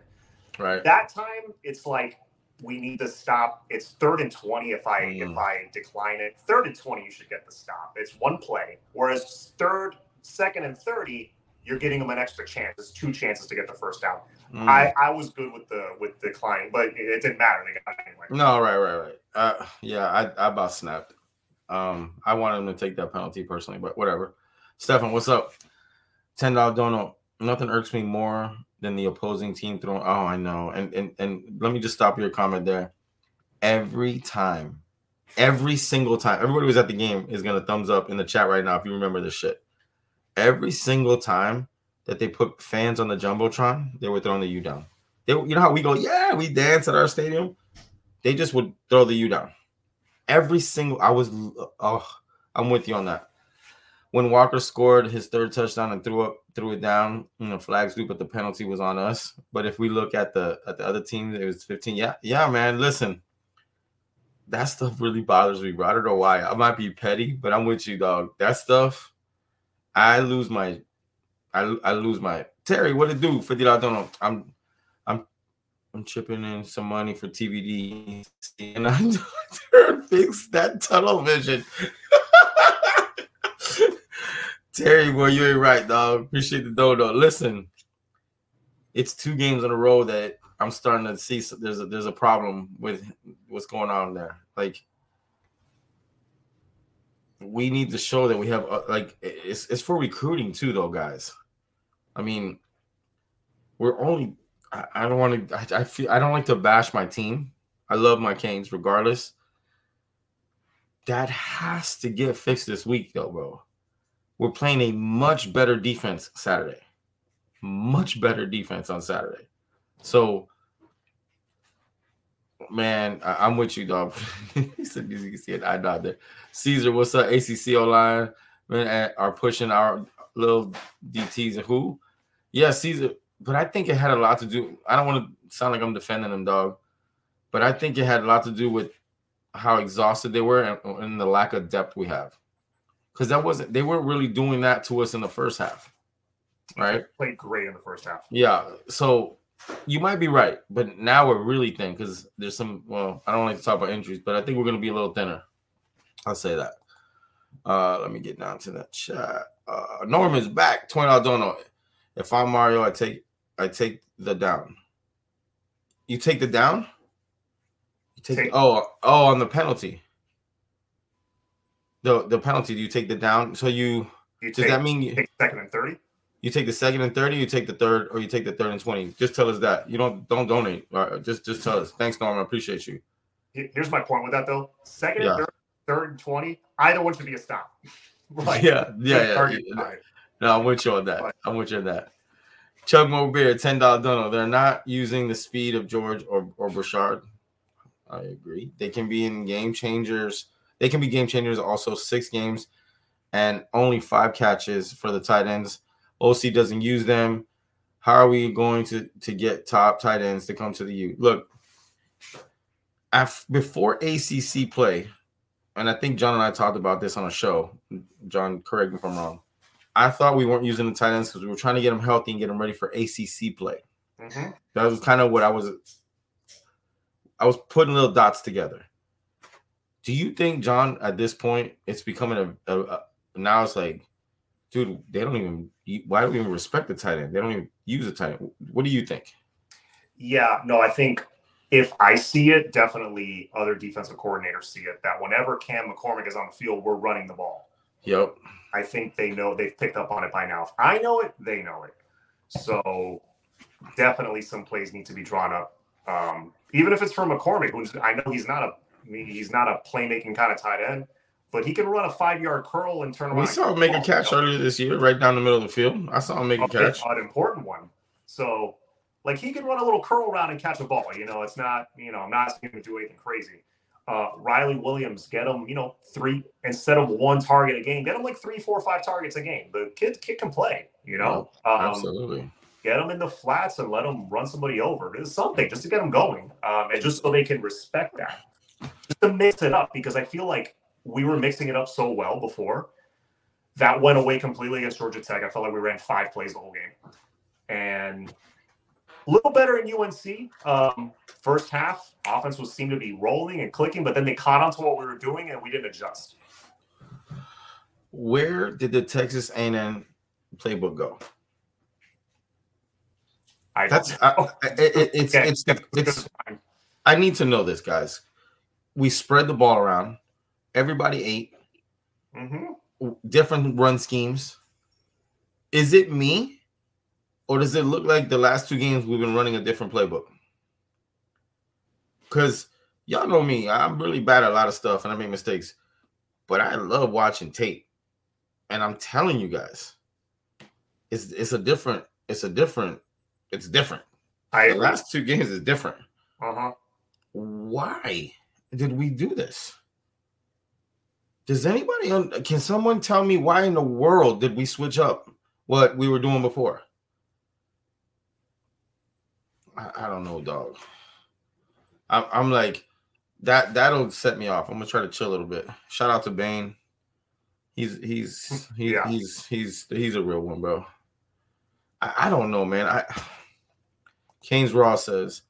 Right. That time, it's like we need to stop. It's third and twenty. If I mm. if I decline it, third and twenty, you should get the stop. It's one play. Whereas third, second, and thirty, you're getting them an extra chance. It's two chances to get the first down. Mm. I I was good with the with declining, but it, it didn't matter. They got it anyway. No, right, right, right. Uh, yeah, I I about snapped. Um, I wanted him to take that penalty personally, but whatever. Stefan, what's up? Ten dollar donut. Nothing irks me more than the opposing team throwing. Oh, I know. And and and let me just stop your comment there. Every time, every single time, everybody who's at the game is gonna thumbs up in the chat right now if you remember this shit. Every single time that they put fans on the jumbotron, they were throwing the U down. They, you know how we go, yeah, we dance at our stadium. They just would throw the U down. Every single, I was, oh, I'm with you on that when Walker scored his third touchdown and threw up threw it down, you know, flags flew, but the penalty was on us. But if we look at the at the other team, it was 15. Yeah, yeah, man. Listen, that stuff really bothers me, bro. I don't know why. I might be petty, but I'm with you, dog. That stuff, I lose my I, I lose my Terry, what it do? 50 I don't know. I'm I'm I'm chipping in some money for TVD and I fix that tunnel vision. Terry, boy, you ain't right, dog. Appreciate the dodo. Listen, it's two games in a row that I'm starting to see there's a, there's a problem with what's going on there. Like, we need to show that we have uh, like it's it's for recruiting too, though, guys. I mean, we're only. I, I don't want to. I, I feel I don't like to bash my team. I love my Canes regardless. That has to get fixed this week, though, bro we're playing a much better defense Saturday. Much better defense on Saturday. So, man, I, am with you, dog. he said, you can see it. I nod there. Caesar, what's up? ACCO line, man, are pushing our little DTs and who? Yeah, Caesar. But I think it had a lot to do. I don't want to sound like I'm defending them, dog. But I think it had a lot to do with how exhausted they were and, and the lack of depth we have because that wasn't they weren't really doing that to us in the first half. right? Played great in the first half. Yeah. So you might be right, but now we're really thin because there's some. Well, I don't like to talk about injuries, but I think we're going to be a little thinner. I'll say that. Uh, let me get down to that chat. Uh, Norman's back. Twenty dollars. Don't know. If I'm Mario, I take I take the down. You take the down. You take, Take- oh oh on the penalty. The the penalty. Do you take the down? So you You does take, that mean you, take second and thirty. you take the second and thirty? You take the third, or you take the third and twenty? Just tell us that. You don't don't donate. Right, just just tell us. Thanks, Norman. I appreciate you. Here's my point with that though. Second Yeah. and third, third and twenty. Either one should be a stop. Like, yeah, yeah, yeah. yeah. No, I'm with you on that. I'm with you on that. Chug more beer, ten dollar dono. They're not using the speed of George or or Brashard. I agree. They can be in game changers. They can be game changers. Also, six games and only five catches for the tight ends. OC doesn't use them. How are we going to to get top tight ends to come to the U? Look, before ACC play, and I think John and I talked about this on a show. John, correct me if I'm wrong. I thought we weren't using the tight ends because we were trying to get them healthy and get them ready for ACC play. Mhm. That was kind of what I was. I was putting little dots together. Do you think, John, at this point, it's becoming a, a, a now? It's like, dude, they don't even. Why do we even respect the tight end? They don't even use a tight end. What do you think? Yeah, no, I think if I see it, definitely other defensive coordinators see it. That whenever Cam McCormick is on the field, we're running the ball. Yep. I think they know they've picked up on it by now. If I know it, they know it. So definitely some plays need to be drawn up. Um, even if it's for McCormick, who's I know he's not a I mean, he's not a playmaking kind of tight end, but he can run a five yard curl and turn around. We saw him make a catch earlier this year, right down the middle of the field. I saw him make a Okay, catch. an important one. So, like he can run a little curl around and catch a ball. You know, it's not. You know, I'm not asking him to do anything crazy. Uh, Riley Williams, get him. You know, three instead of one target a game, get him like three, four, five targets a game. The kid, kid can play. You know, um, Absolutely. get him in the flats and let him run somebody over. There's something just to get them going, um, and just so they can respect that. To mix it up because I feel like we were mixing it up so well before. That went away completely against Georgia Tech. I felt like we ran five plays the whole game, and a little better in UNC. Um, first half, offense was seemed to be rolling and clicking, but then they caught on to what we were doing and we didn't adjust. Where did the Texas A&M playbook go? I That's I, I- it, it's Okay. it's it's I need to know this, guys. We spread the ball around. Everybody ate hmm different run schemes. Is it me, or does it look like the last two games we've been running a different playbook? Because y'all know me, I'm really bad at a lot of stuff and I make mistakes, but I love watching tape. And I'm telling you guys, it's it's a different, it's a different, it's different. I The last two games is different. uh-huh. why did we do this? Does anybody can someone tell me why in the world did we switch up what we were doing before? I, I don't know, dog. I'm, I'm like that. That'll set me off. I'm gonna try to chill a little bit. Shout out to Bane. He's he's he, Yeah. he's he's he's a real one, bro. I, I don't know, man. I Kane's Raw says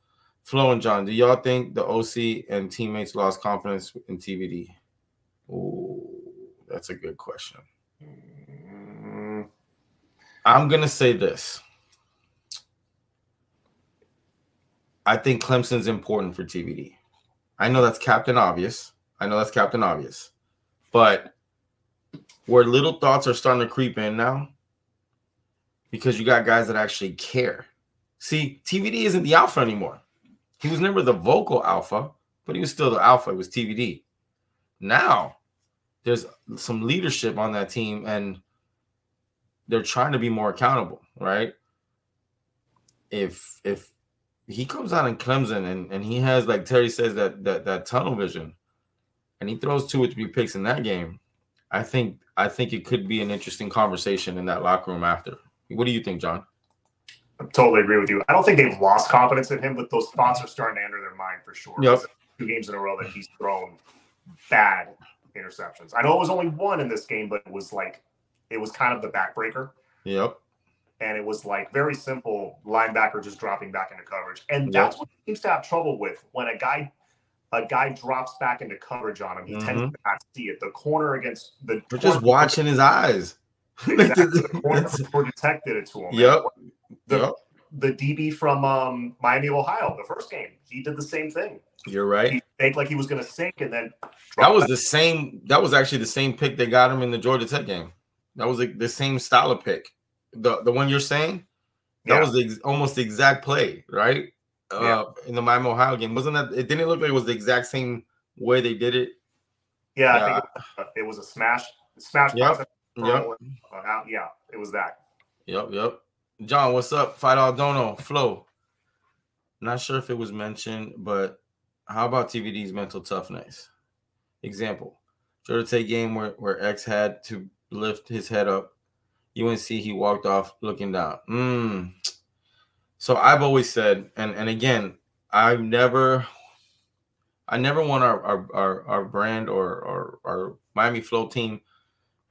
Flo and John, do y'all think the OC and teammates lost confidence in TVD? Oh, that's a good question. Mm, I'm gonna say this. I think Clemson's important for TVD. I know that's Captain Obvious. I know that's Captain Obvious. But where little thoughts are starting to creep in now, because you got guys that actually care. See, TVD isn't the alpha anymore. He was never the vocal alpha, but he was still the alpha. It was TVD. Now there's some leadership on that team, and they're trying to be more accountable, right? If if he comes out in Clemson and, and he has like Terry says that that that tunnel vision, and he throws two or three picks in that game, I think I think it could be an interesting conversation in that locker room after. What do you think, John? I totally agree with you. I don't think they've lost confidence in him, but those thoughts are starting to enter their mind for sure. Yep. Two games in a row that he's thrown bad interceptions. I know it was only one in this game, but it was like it was kind of the backbreaker. Yep. and it was like very simple linebacker just dropping back into coverage, and Yep. that's what he seems to have trouble with when a guy a guy drops back into coverage on him. He tends Mhm. to not see it. The corner against the We're just watching his eyes. Exactly. the corner detected it to him. Yep. The, Yep. the DB from um, Miami, Ohio, the first game, he did the same thing. You're right. He faked like he was going to sink, and then That was back. the same. That was actually the same pick that got him in the Georgia Tech game. That was like the same style of pick. The the one you're saying, that Yeah. was the almost the exact play, right? Uh, Yeah. in the Miami Ohio game, wasn't that? It didn't look like it was the exact same way they did it. yeah. I think it, was, it was a smash, smash. Yep. Yep. uh, yeah, it was that. Yep. Yep. John, what's up? Fight all dono Flo. Not sure if it was mentioned, but how about TVD's mental toughness? Example: Georgia Tech game where where X had to lift his head up. UNC he walked off looking down. Mm. So I've always said, and and again, I've never, I never want our our our, our brand or or our Miami Flo team.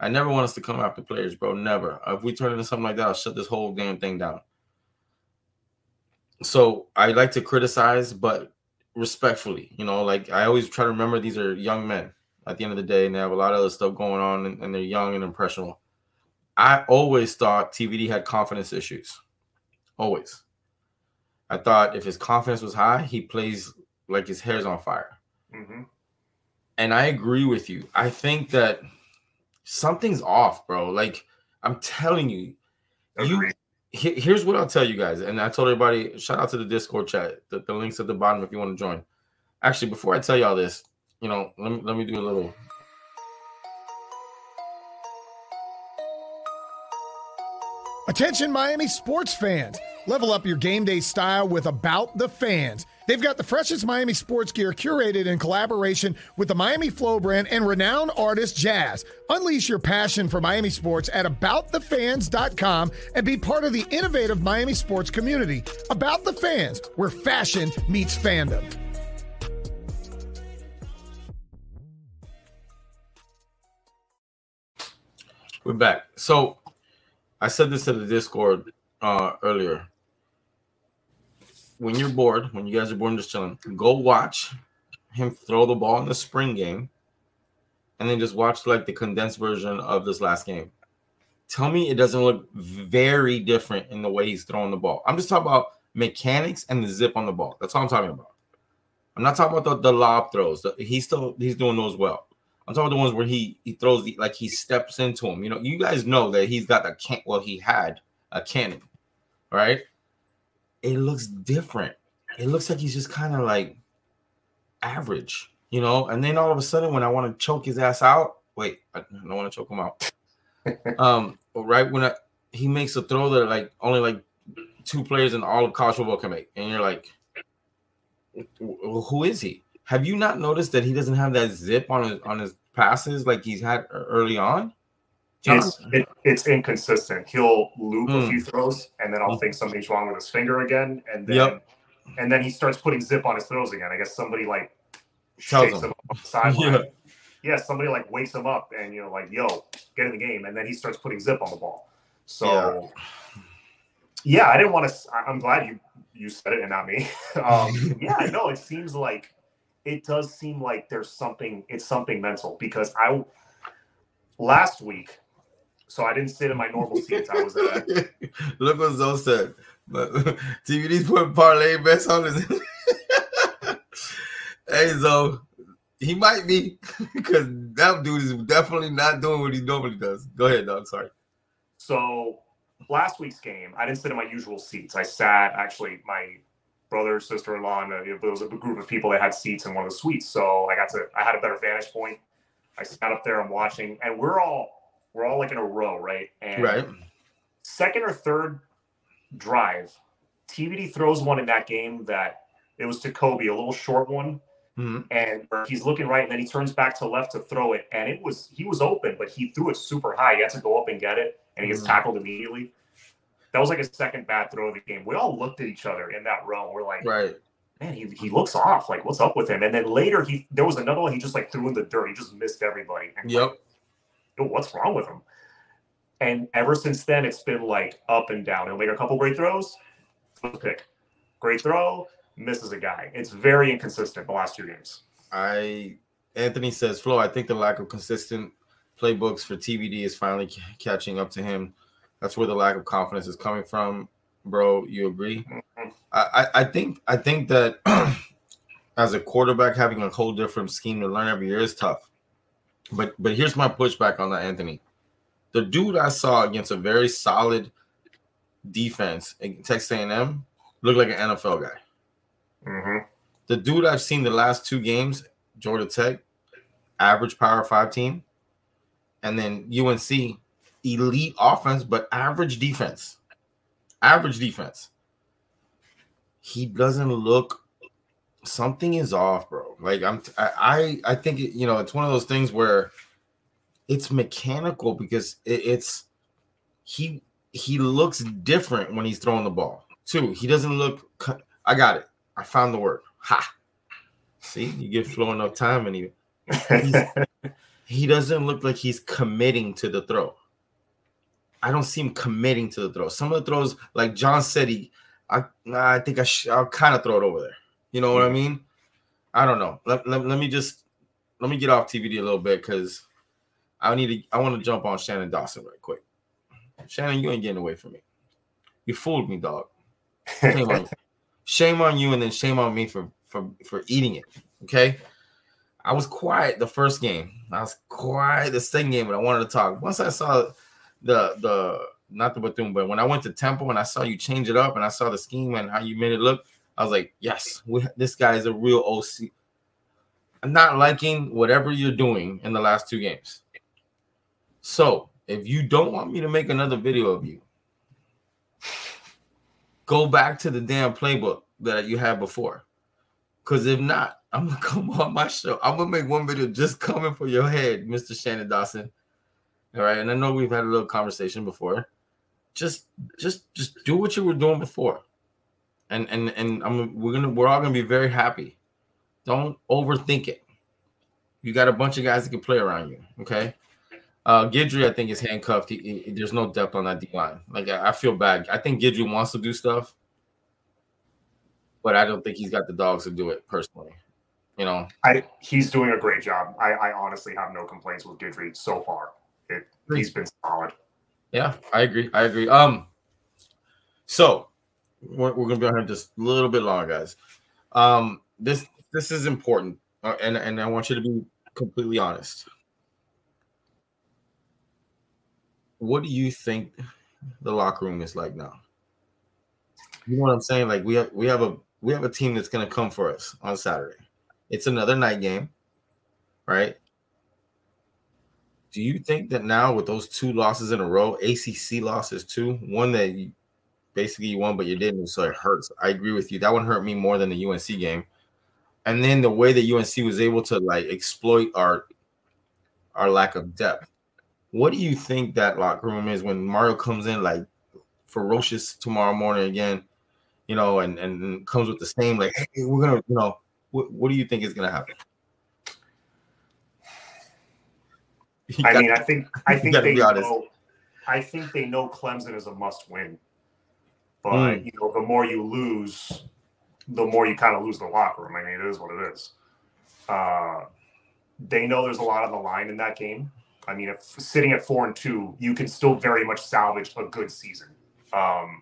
I never want us to come after players, bro. Never. If we turn into something like that, I'll shut this whole damn thing down. So I like to criticize, but respectfully. You know, like I always try to remember these are young men at the end of the day, and they have a lot of other stuff going on, and, and they're young and impressionable. I always thought TVD had confidence issues. Always. I thought if his confidence was high, he plays like his hair's on fire. hmm And I agree with you. I think that something's off, bro. Like I'm telling you, you he- here's what I'll tell you guys. And I told everybody, shout out to the Discord chat. The, the links at the bottom if you want to join. Actually, before I tell y'all this, you know, let me let me do a little. Attention Miami sports fans. Level up your game day style with About the Fans. They've got the freshest Miami sports gear curated in collaboration with the Miami Flo brand and renowned artist Jazz. Unleash your passion for Miami sports at aboutthefans.com and be part of the innovative Miami sports community. About the Fans, where fashion meets fandom. We're back. So I said this in the Discord uh earlier. When you're bored, when you guys are bored just chilling, go watch him throw the ball in the spring game, and then just watch like the condensed version of this last game. Tell me it doesn't look very different in the way he's throwing the ball. I'm just talking about mechanics and the zip on the ball. That's all I'm talking about. I'm not talking about the, the lob throws. He's still he's doing those well. I'm talking about the ones where he he throws the like he steps into him. You know, you guys know that he's got a can. Well, he had a cannon, right? It looks different. It looks like he's just kind of like average, you know. And then all of a sudden, when I want to choke his ass out, wait, I don't want to choke him out. um, right when I, he makes a throw that like only like two players in all of college football can make, and you're like, who is he? Have you not noticed that he doesn't have that zip on his on his passes like he's had early on? It's it, it's inconsistent. He'll loop a Mm. few throws, and then I'll Mm. think something's wrong with his finger again, and then Yep. and then he starts putting zip on his throws again. I guess somebody like Tells shakes him. him up on the sideline. Yeah. yeah. somebody like wakes him up, and you know, like, yo, get in the game, and then he starts putting zip on the ball. So yeah, I didn't want to. I'm glad you you said it and not me. um, yeah, I know. It seems like it does seem like there's something. It's something mental because I last week. So I didn't sit in my normal seats. I was at Look what Zoe said. But TVD's putting parlay bets on his. hey Zoe, he might be because that dude is definitely not doing what he normally does. Go ahead, dog. Sorry. So last week's game, I didn't sit in my usual seats. I sat actually my brother, sister-in-law, and uh, it was a group of people that had seats in one of the suites. So I got to I had a better vantage point. I sat up there, I'm watching, and we're all we're all like in a row, right? And Right. second or third drive, TVD throws one in that game that it was to Colbie, a little short one, Mhm. and he's looking right, and then he turns back to left to throw it, and it was he was open, but he threw it super high. He had to go up and get it, and he gets Mhm. tackled immediately. That was like a second bad throw of the game. We all looked at each other in that row. We're like, Right. man, he, he looks off. Like, what's up with him? And then later, he there was another one he just like threw in the dirt. He just missed everybody. And Yep. like, what's wrong with him? And ever since then, it's been like up and down. He'll make a couple great throws, pick, great throw, misses a guy. It's very inconsistent the last two games. I Anthony says, Flo, I think the lack of consistent playbooks for TVD is finally c- catching up to him. That's where the lack of confidence is coming from, bro. You agree? Mhm. I, I, I think I think that as a quarterback, having a whole different scheme to learn every year is tough. But but here's my pushback on that, Anthony. The dude I saw against a very solid defense in Texas A&M looked like an NFL guy. Mhm. The dude I've seen the last two games, Georgia Tech, average power five team, and then UNC, elite offense, but average defense. Average defense. He doesn't look. Something is off, bro. Like I'm, I, I I think it, you know it's one of those things where it's mechanical because it, it's he he looks different when he's throwing the ball too. He doesn't look. I got it. I found the word. Ha. See, you give Flo enough time, and he he doesn't look like he's committing to the throw. I don't see him committing to the throw. Some of the throws, like John said, he, I, I think I sh- I'll kind of throw it over there. You know what I mean? I don't know. Let, let, let me just let me get off TVD a little bit because I need to. I want to jump on Shannon Dawson right quick. Shannon, you ain't getting away from me. You fooled me, dog. Shame on you. Shame on you, and then shame on me for for for eating it. Okay. I was quiet the first game. I was quiet the second game, but I wanted to talk. Once I saw the the not the Bethune, but when I went to Temple and I saw you change it up and I saw the scheme and how you made it look, I was like, yes, we, this guy is a real OC. I'm not liking whatever you're doing in the last two games. So if you don't want me to make another video of you, go back to the damn playbook that you had before. Because if not, I'm gonna come on my show. I'm gonna make one video just coming for your head, Mr. Shannon Dawson. All right, and I know we've had a little conversation before. Just, just, just do what you were doing before, and and and I'm we're gonna we're all gonna be very happy. Don't overthink it. You got a bunch of guys that can play around you. Okay. Uh, Guidry, I think, is handcuffed. He, he- there's no depth on that D line. Like I, I feel bad. I think Guidry wants to do stuff, but I don't think he's got the dogs to do it personally. You know, I he's doing a great job. I, I honestly have no complaints with Guidry so far. It, he's been solid. Yeah, I agree. I agree. Um, so we're, we're gonna be on here just a little bit longer, guys. Um, this this is important, uh, and and I want you to be completely honest. What do you think the locker room is like now? You know what I'm saying? Like we have we have a we have a team that's gonna come for us on Saturday. It's another night game, right? Do you think that now with those two losses in a row, ACC losses too, one that you, basically you won but you didn't, so it hurts. I agree with you. That one hurt me more than the UNC game. And then the way that UNC was able to like exploit our our lack of depth. What do you think that locker room is when Mario comes in like ferocious tomorrow morning again, you know, and and comes with the same like, hey, we're gonna, you know, what, what do you think is gonna happen? You I got- mean, I think I think they know. I think they know Clemson is a must-win, but Mm. you know, the more you lose, the more you kind of lose the locker room. I mean, it is what it is. Uh, they know there's a lot on the line in that game. I mean, if sitting at four and two, you can still very much salvage a good season. Um,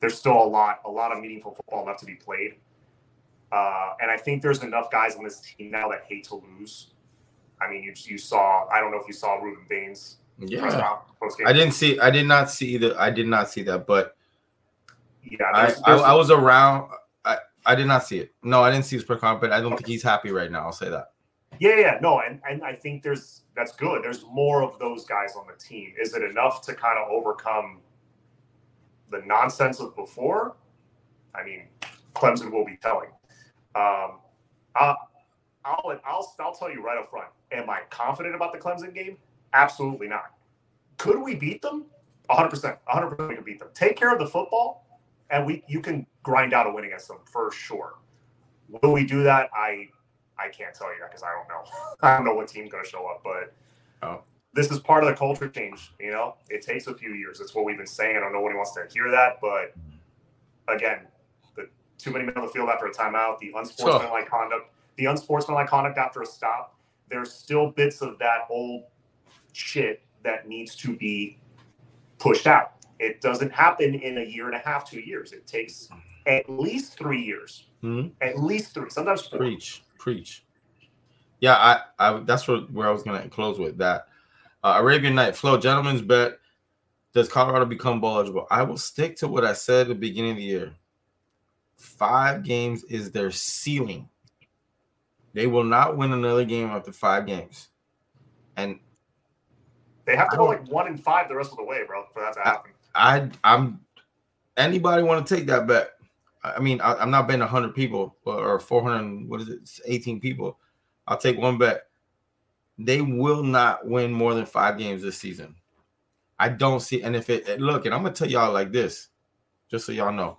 there's still a lot, a lot of meaningful football left to be played. Uh, and I think there's enough guys on this team now that hate to lose. I mean, you, you saw, I don't know if you saw Rueben Bain's. yeah. I didn't see. I did not see the. I did not see that, but Yeah, I, I, I was around. I, I did not see it. No, I didn't see his press conference. I don't think he's happy right now. I'll say that. yeah, yeah, no, and, and I think there's that's good. There's more of those guys on the team. Is it enough to kind of overcome the nonsense of before? I mean, Clemson will be telling. Um, I'll, I'll, I'll, I'll tell you right up front. Am I confident about the Clemson game? Absolutely not. Could we beat them? 100%. 100% we can beat them. Take care of the football, and we you can grind out a win against them for sure. Will we do that? I I can't tell you that because I don't know. I don't know what team's going to show up, but oh. this is part of the culture change. You know, it takes a few years. That's what we've been saying. I don't know when he wants to hear that, but again, the too many men on the field after a timeout, the unsportsmanlike conduct, the unsportsmanlike conduct after a stop. There's still bits of that old shit that needs to be pushed out. It doesn't happen in a year and a half, two years. It takes at least three years. Mm-hmm. At least three, sometimes four. Preach, preach. Yeah, I, I that's what where I was gonna close with that. Uh, Arabian Night Flo, gentlemen's bet. Does Colorado become bowl eligible? I will stick to what I said at the beginning of the year. Five games is their ceiling. They will not win another game after five games. And they have to go like one and five the rest of the way, bro, for that to happen. I, I am anybody want to take that bet? I mean, I, am not betting 100 people or 400, what is it, 18 people. I'll take one bet. They will not win more than five games this season. I don't see, and if it look, and I'm gonna tell y'all like this, just so y'all know.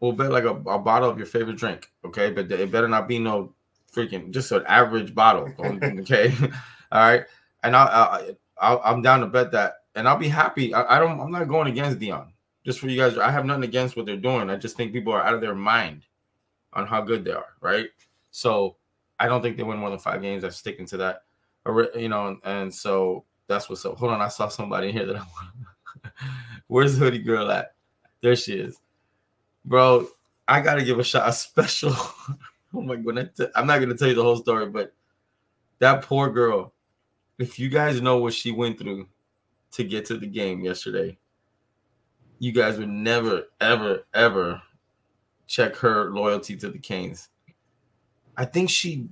We'll bet like a, a bottle of your favorite drink, okay? But it better not be no freaking just an average bottle, okay? All right, and I, I, I am down to bet that, and I'll be happy. I, I don't, I'm not going against Deion. Just for you guys, I have nothing against what they're doing. I just think people are out of their mind on how good they are, right? So I don't think they win more than five games. I'm sticking to that. You know, and, and so that's what's up. Hold on, I saw somebody here that I want. Where's the hoodie girl at? There she is, bro. I gotta give a shot, a special. oh my god, I'm not gonna tell you the whole story, but that poor girl. If you guys know what she went through to get to the game yesterday, you guys would never, ever, ever check her loyalty to the Canes. I think she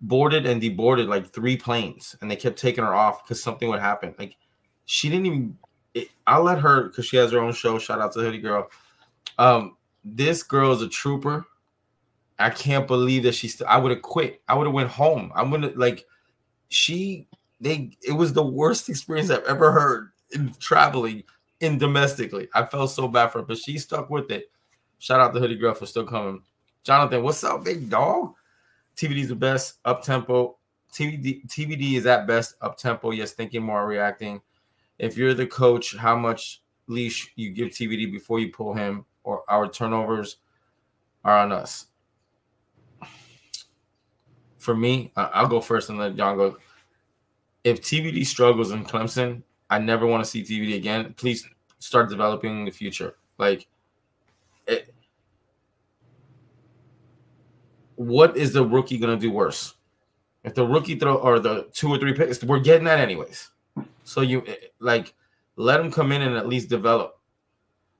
boarded and deboarded like three planes, and they kept taking her off because something would happen. Like she didn't even. It, I'll let her because she has her own show. Shout out to Hoodie Girl. Um, this girl is a trooper. I can't believe that she's. St- I would have quit. I would have went home. I wouldn't like. She they. It was the worst experience I've ever heard in traveling in domestically. I felt so bad for her, but she stuck with it. Shout out to Hoodie Girl for still coming. Jonathan, what's up, big dog? TVD is the best up tempo. TVD, TVD is at best up tempo. Yes, thinking more, reacting. If you're the coach, how much leash you give TVD before you pull him, or our turnovers are on us. For me, I'll go first and let John go. If TVD struggles in Clemson, I never want to see TVD again. Please start developing in the future. Like, it, what is the rookie going to do worse? If the rookie throw or the two or three picks, we're getting that anyways. So you eh, like let him come in and at least develop.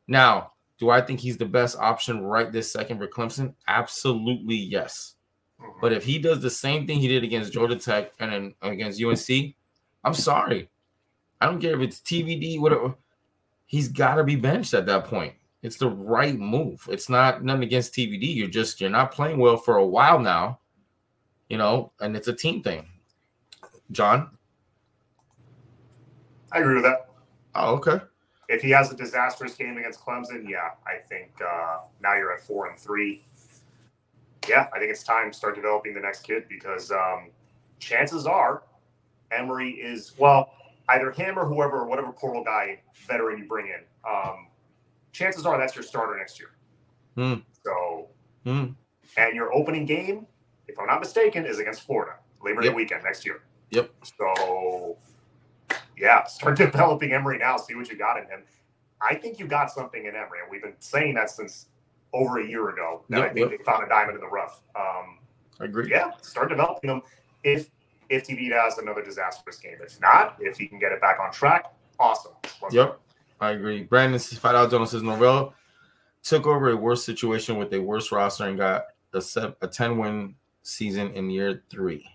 Now, do I think he's the best option right this second for Clemson? Absolutely yes. But if he does the same thing he did against Georgia Tech and then against UNC, I'm sorry. I don't care if it's TVD, whatever. He's got to be benched at that point. It's the right move. It's not nothing against TVD. You're just you're not playing well for a while now, you know, and it's a team thing. John, I agree with that. Oh, okay. If he has a disastrous game against Clemson, yeah, I think uh, now you're at four and three. Yeah, I think it's time to start developing the next kid because um, chances are Emory is well either him or whoever, whatever portal guy veteran you bring in. Um, chances are that's your starter next year. Mm. So, mm. and your opening game, if I'm not mistaken, is against Florida Labor yep. Day weekend next year. Yep. So, yeah, start developing Emory now. See what you got in him. I think you got something in Emory, and we've been saying that since over a year ago. That yep, I think yep. they found a diamond in the rough. Um, I agree. Yeah, start developing them. If if TV has another disastrous game, if not, if he can get it back on track, awesome. Let's yep. Go. I agree. Brandon Fight Out Jones says Norvell took over a worse situation with a worse roster and got a, a 10 win season in year three.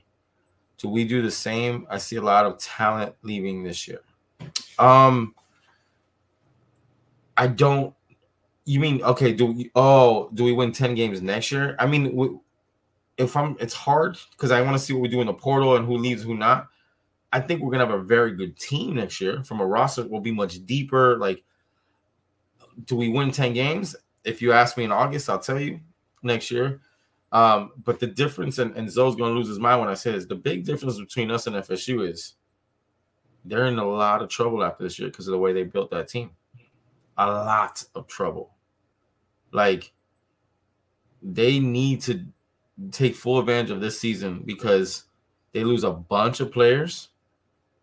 Do we do the same? I see a lot of talent leaving this year. Um, I don't. You mean okay? Do we? Oh, do we win ten games next year? I mean, we, if I'm, it's hard because I want to see what we do in the portal and who leaves, who not. I think we're gonna have a very good team next year. From a roster, will be much deeper. Like, do we win ten games? If you ask me in August, I'll tell you next year. Um, but the difference, and, and Zoe's gonna lose his mind when I say this. The big difference between us and FSU is they're in a lot of trouble after this year because of the way they built that team. A lot of trouble. Like they need to take full advantage of this season because they lose a bunch of players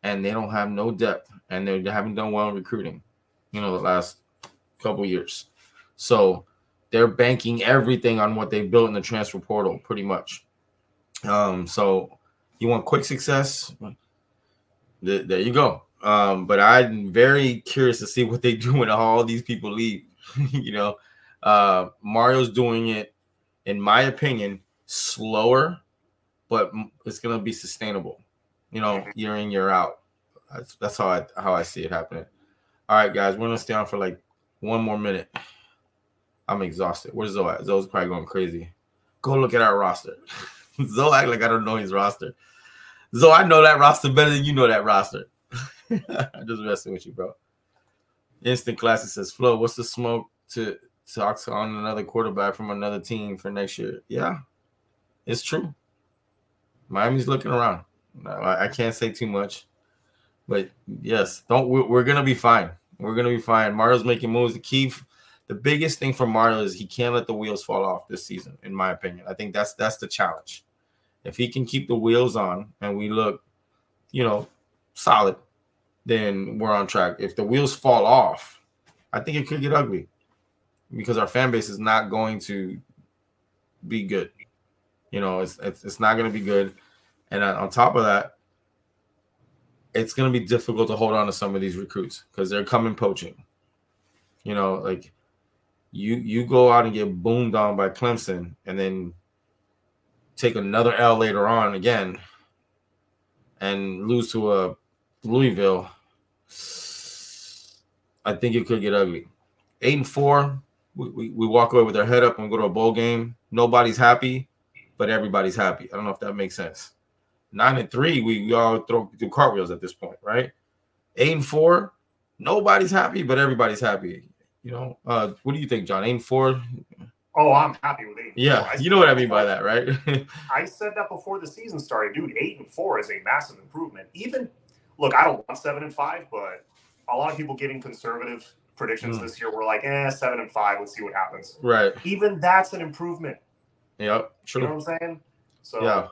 and they don't have no depth and they haven't done well in recruiting, you know, the last couple years. So they're banking everything on what they built in the transfer portal, pretty much. Um, so you want quick success? there you go. Um, but I'm very curious to see what they do when all these people leave. you know, uh, Mario's doing it, in my opinion, slower, but it's gonna be sustainable. You know, year in year out. That's that's how I how I see it happening. All right, guys, we're gonna stay on for like one more minute. I'm exhausted. Where's Zoe at? Zoe's probably going crazy. Go look at our roster. Zoe act like I don't know his roster. Zoe, I know that roster better than you know that roster. I'm just messing with you, bro. Instant Classic says, Flo, what's the smoke to talk on another quarterback from another team for next year? Yeah, it's true. Miami's looking around. I, I can't say too much, but yes, don't. We're, we're, gonna be fine. We're gonna be fine. Mario's making moves. The key, the biggest thing for Mario is he can't let the wheels fall off this season. In my opinion, I think that's that's the challenge. If he can keep the wheels on and we look, you know, solid, then we're on track. If the wheels fall off, I think it could get ugly because our fan base is not going to be good. You know, it's it's, it's not going to be good. And on top of that, it's going to be difficult to hold on to some of these recruits because they're coming poaching. You know, like you you go out and get boomed on by Clemson and then take another L later on again and lose to a Louisville. I think it could get ugly. Eight and four, we, we, we walk away with our head up and go to a bowl game. Nobody's happy, but everybody's happy. I don't know if that makes sense. Nine and three, we, we all throw do cartwheels at this point, right? Eight and four, nobody's happy, but everybody's happy. You know, uh, what do you think, John? Eight and four. Oh, I'm happy with eight. Yeah, you know what I mean by that, right? I said that before the season started, dude. Eight and four is a massive improvement. Even look, I don't want seven and five, but a lot of people getting conservative predictions mm. this year were like, eh, seven and five. Let's see what happens. Right. Even that's an improvement. Yep. True. You know what I'm saying? So yeah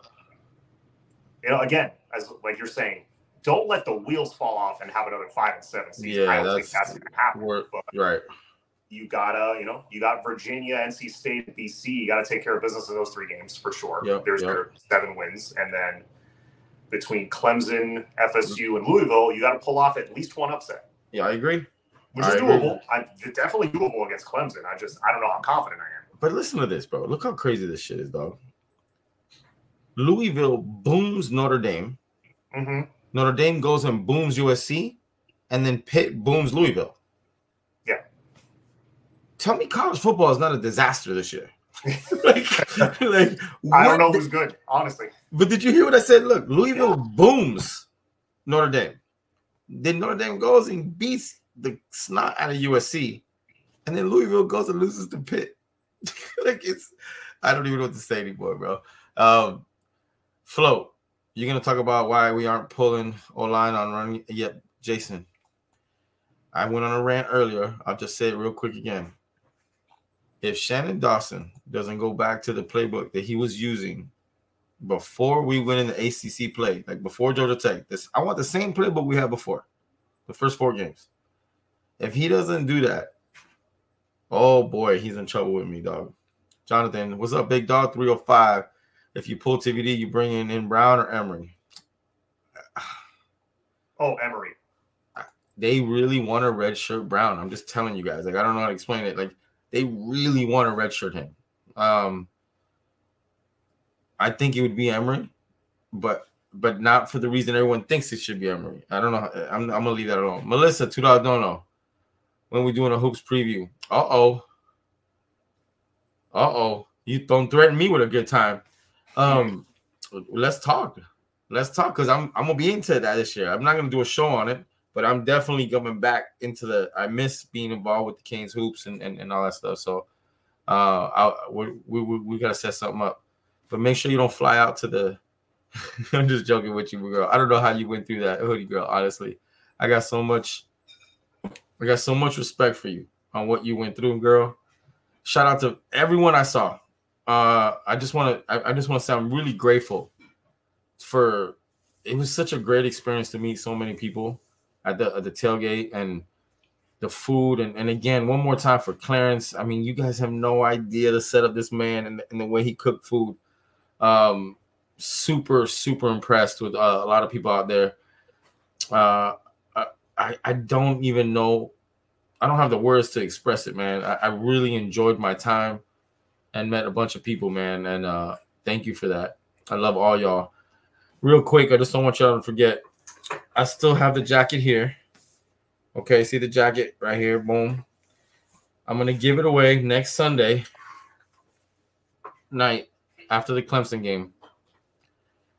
you know, again, as like you're saying, don't let the wheels fall off and have another five and seven season. Yeah, I don't think that's to happen. right. You gotta, you know, you got Virginia, NC State, BC. You got to take care of business in those three games for sure. Yep, There's yep. your seven wins, and then between Clemson, FSU, and Louisville, you got to pull off at least one upset. Yeah, I agree. Which I is doable. I, definitely doable against Clemson. I just, I don't know how confident I am. But listen to this, bro. Look how crazy this shit is, though. Louisville booms Notre Dame. Mm-hmm. Notre Dame goes and booms USC, and then Pitt booms Louisville. Yeah. Tell me, college football is not a disaster this year. like, like I don't know who's good, honestly. But did you hear what I said? Look, Louisville yeah. booms Notre Dame. Then Notre Dame goes and beats the snot out of USC, and then Louisville goes and loses to Pitt. like it's, I don't even know what to say anymore, bro. Um, you're gonna talk about why we aren't pulling O line on running. Yep, Jason. I went on a rant earlier. I'll just say it real quick again. If Shannon Dawson doesn't go back to the playbook that he was using before we went in the ACC play, like before Georgia Tech, this I want the same playbook we had before, the first four games. If he doesn't do that, oh boy, he's in trouble with me, dog. Jonathan, what's up, big dog? 305. If you pull TVD, you bring in, in Brown or Emory. Oh, Emory. They really want a red shirt Brown. I'm just telling you guys. Like I don't know how to explain it. Like they really want to red shirt him. Um, I think it would be Emory, but but not for the reason everyone thinks it should be Emory. I don't know. I'm, I'm gonna leave that alone. Melissa, two dollars don't know. When we doing a hoops preview. Uh oh. Uh oh. You don't threaten me with a good time. Um, let's talk. Let's talk because I'm I'm gonna be into that this year. I'm not gonna do a show on it, but I'm definitely coming back into the. I miss being involved with the Canes hoops and and, and all that stuff. So, uh, I, we we we gotta set something up, but make sure you don't fly out to the I'm just joking with you, girl. I don't know how you went through that hoodie, girl. Honestly, I got so much, I got so much respect for you on what you went through, girl. Shout out to everyone I saw. Uh, I just want to, I, I just want to say I'm really grateful for. It was such a great experience to meet so many people at the at the tailgate and the food and, and again one more time for Clarence. I mean, you guys have no idea the set of this man and, and the way he cooked food. Um, super super impressed with uh, a lot of people out there. Uh, I I don't even know. I don't have the words to express it, man. I, I really enjoyed my time and met a bunch of people, man. And uh, thank you for that. I love all y'all. Real quick, I just don't want y'all to forget. I still have the jacket here. Okay, see the jacket right here. Boom. I'm gonna give it away next Sunday night after the Clemson game.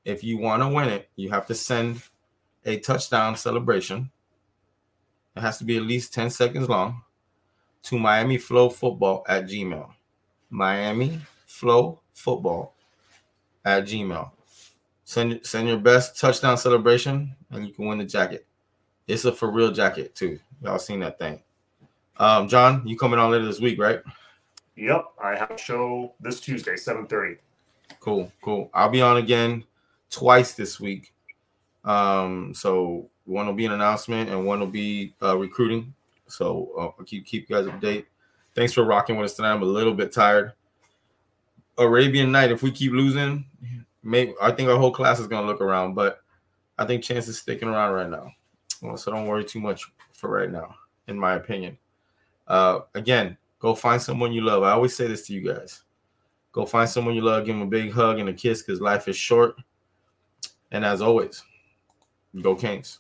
If you want to win it, you have to send a touchdown celebration. It has to be at least 10 seconds long to Miami Flo Football at Gmail. Miami Flo Football at Gmail. Send send your best touchdown celebration and you can win the jacket. It's a for real jacket too. Y'all seen that thing. Um, John, you coming on later this week, right? Yep, I have a show this Tuesday, 7:30. Cool, cool. I'll be on again twice this week. Um, so one will be an announcement and one will be uh, recruiting. So uh, I'll keep keep you guys update. Thanks for rocking with us tonight. I'm a little bit tired. Arabian Night. If we keep losing, maybe I think our whole class is gonna look around, but I think Chance is sticking around right now. So don't worry too much for right now, in my opinion. Uh, again, go find someone you love. I always say this to you guys. Go find someone you love, give them a big hug and a kiss because life is short. And as always, go Canes.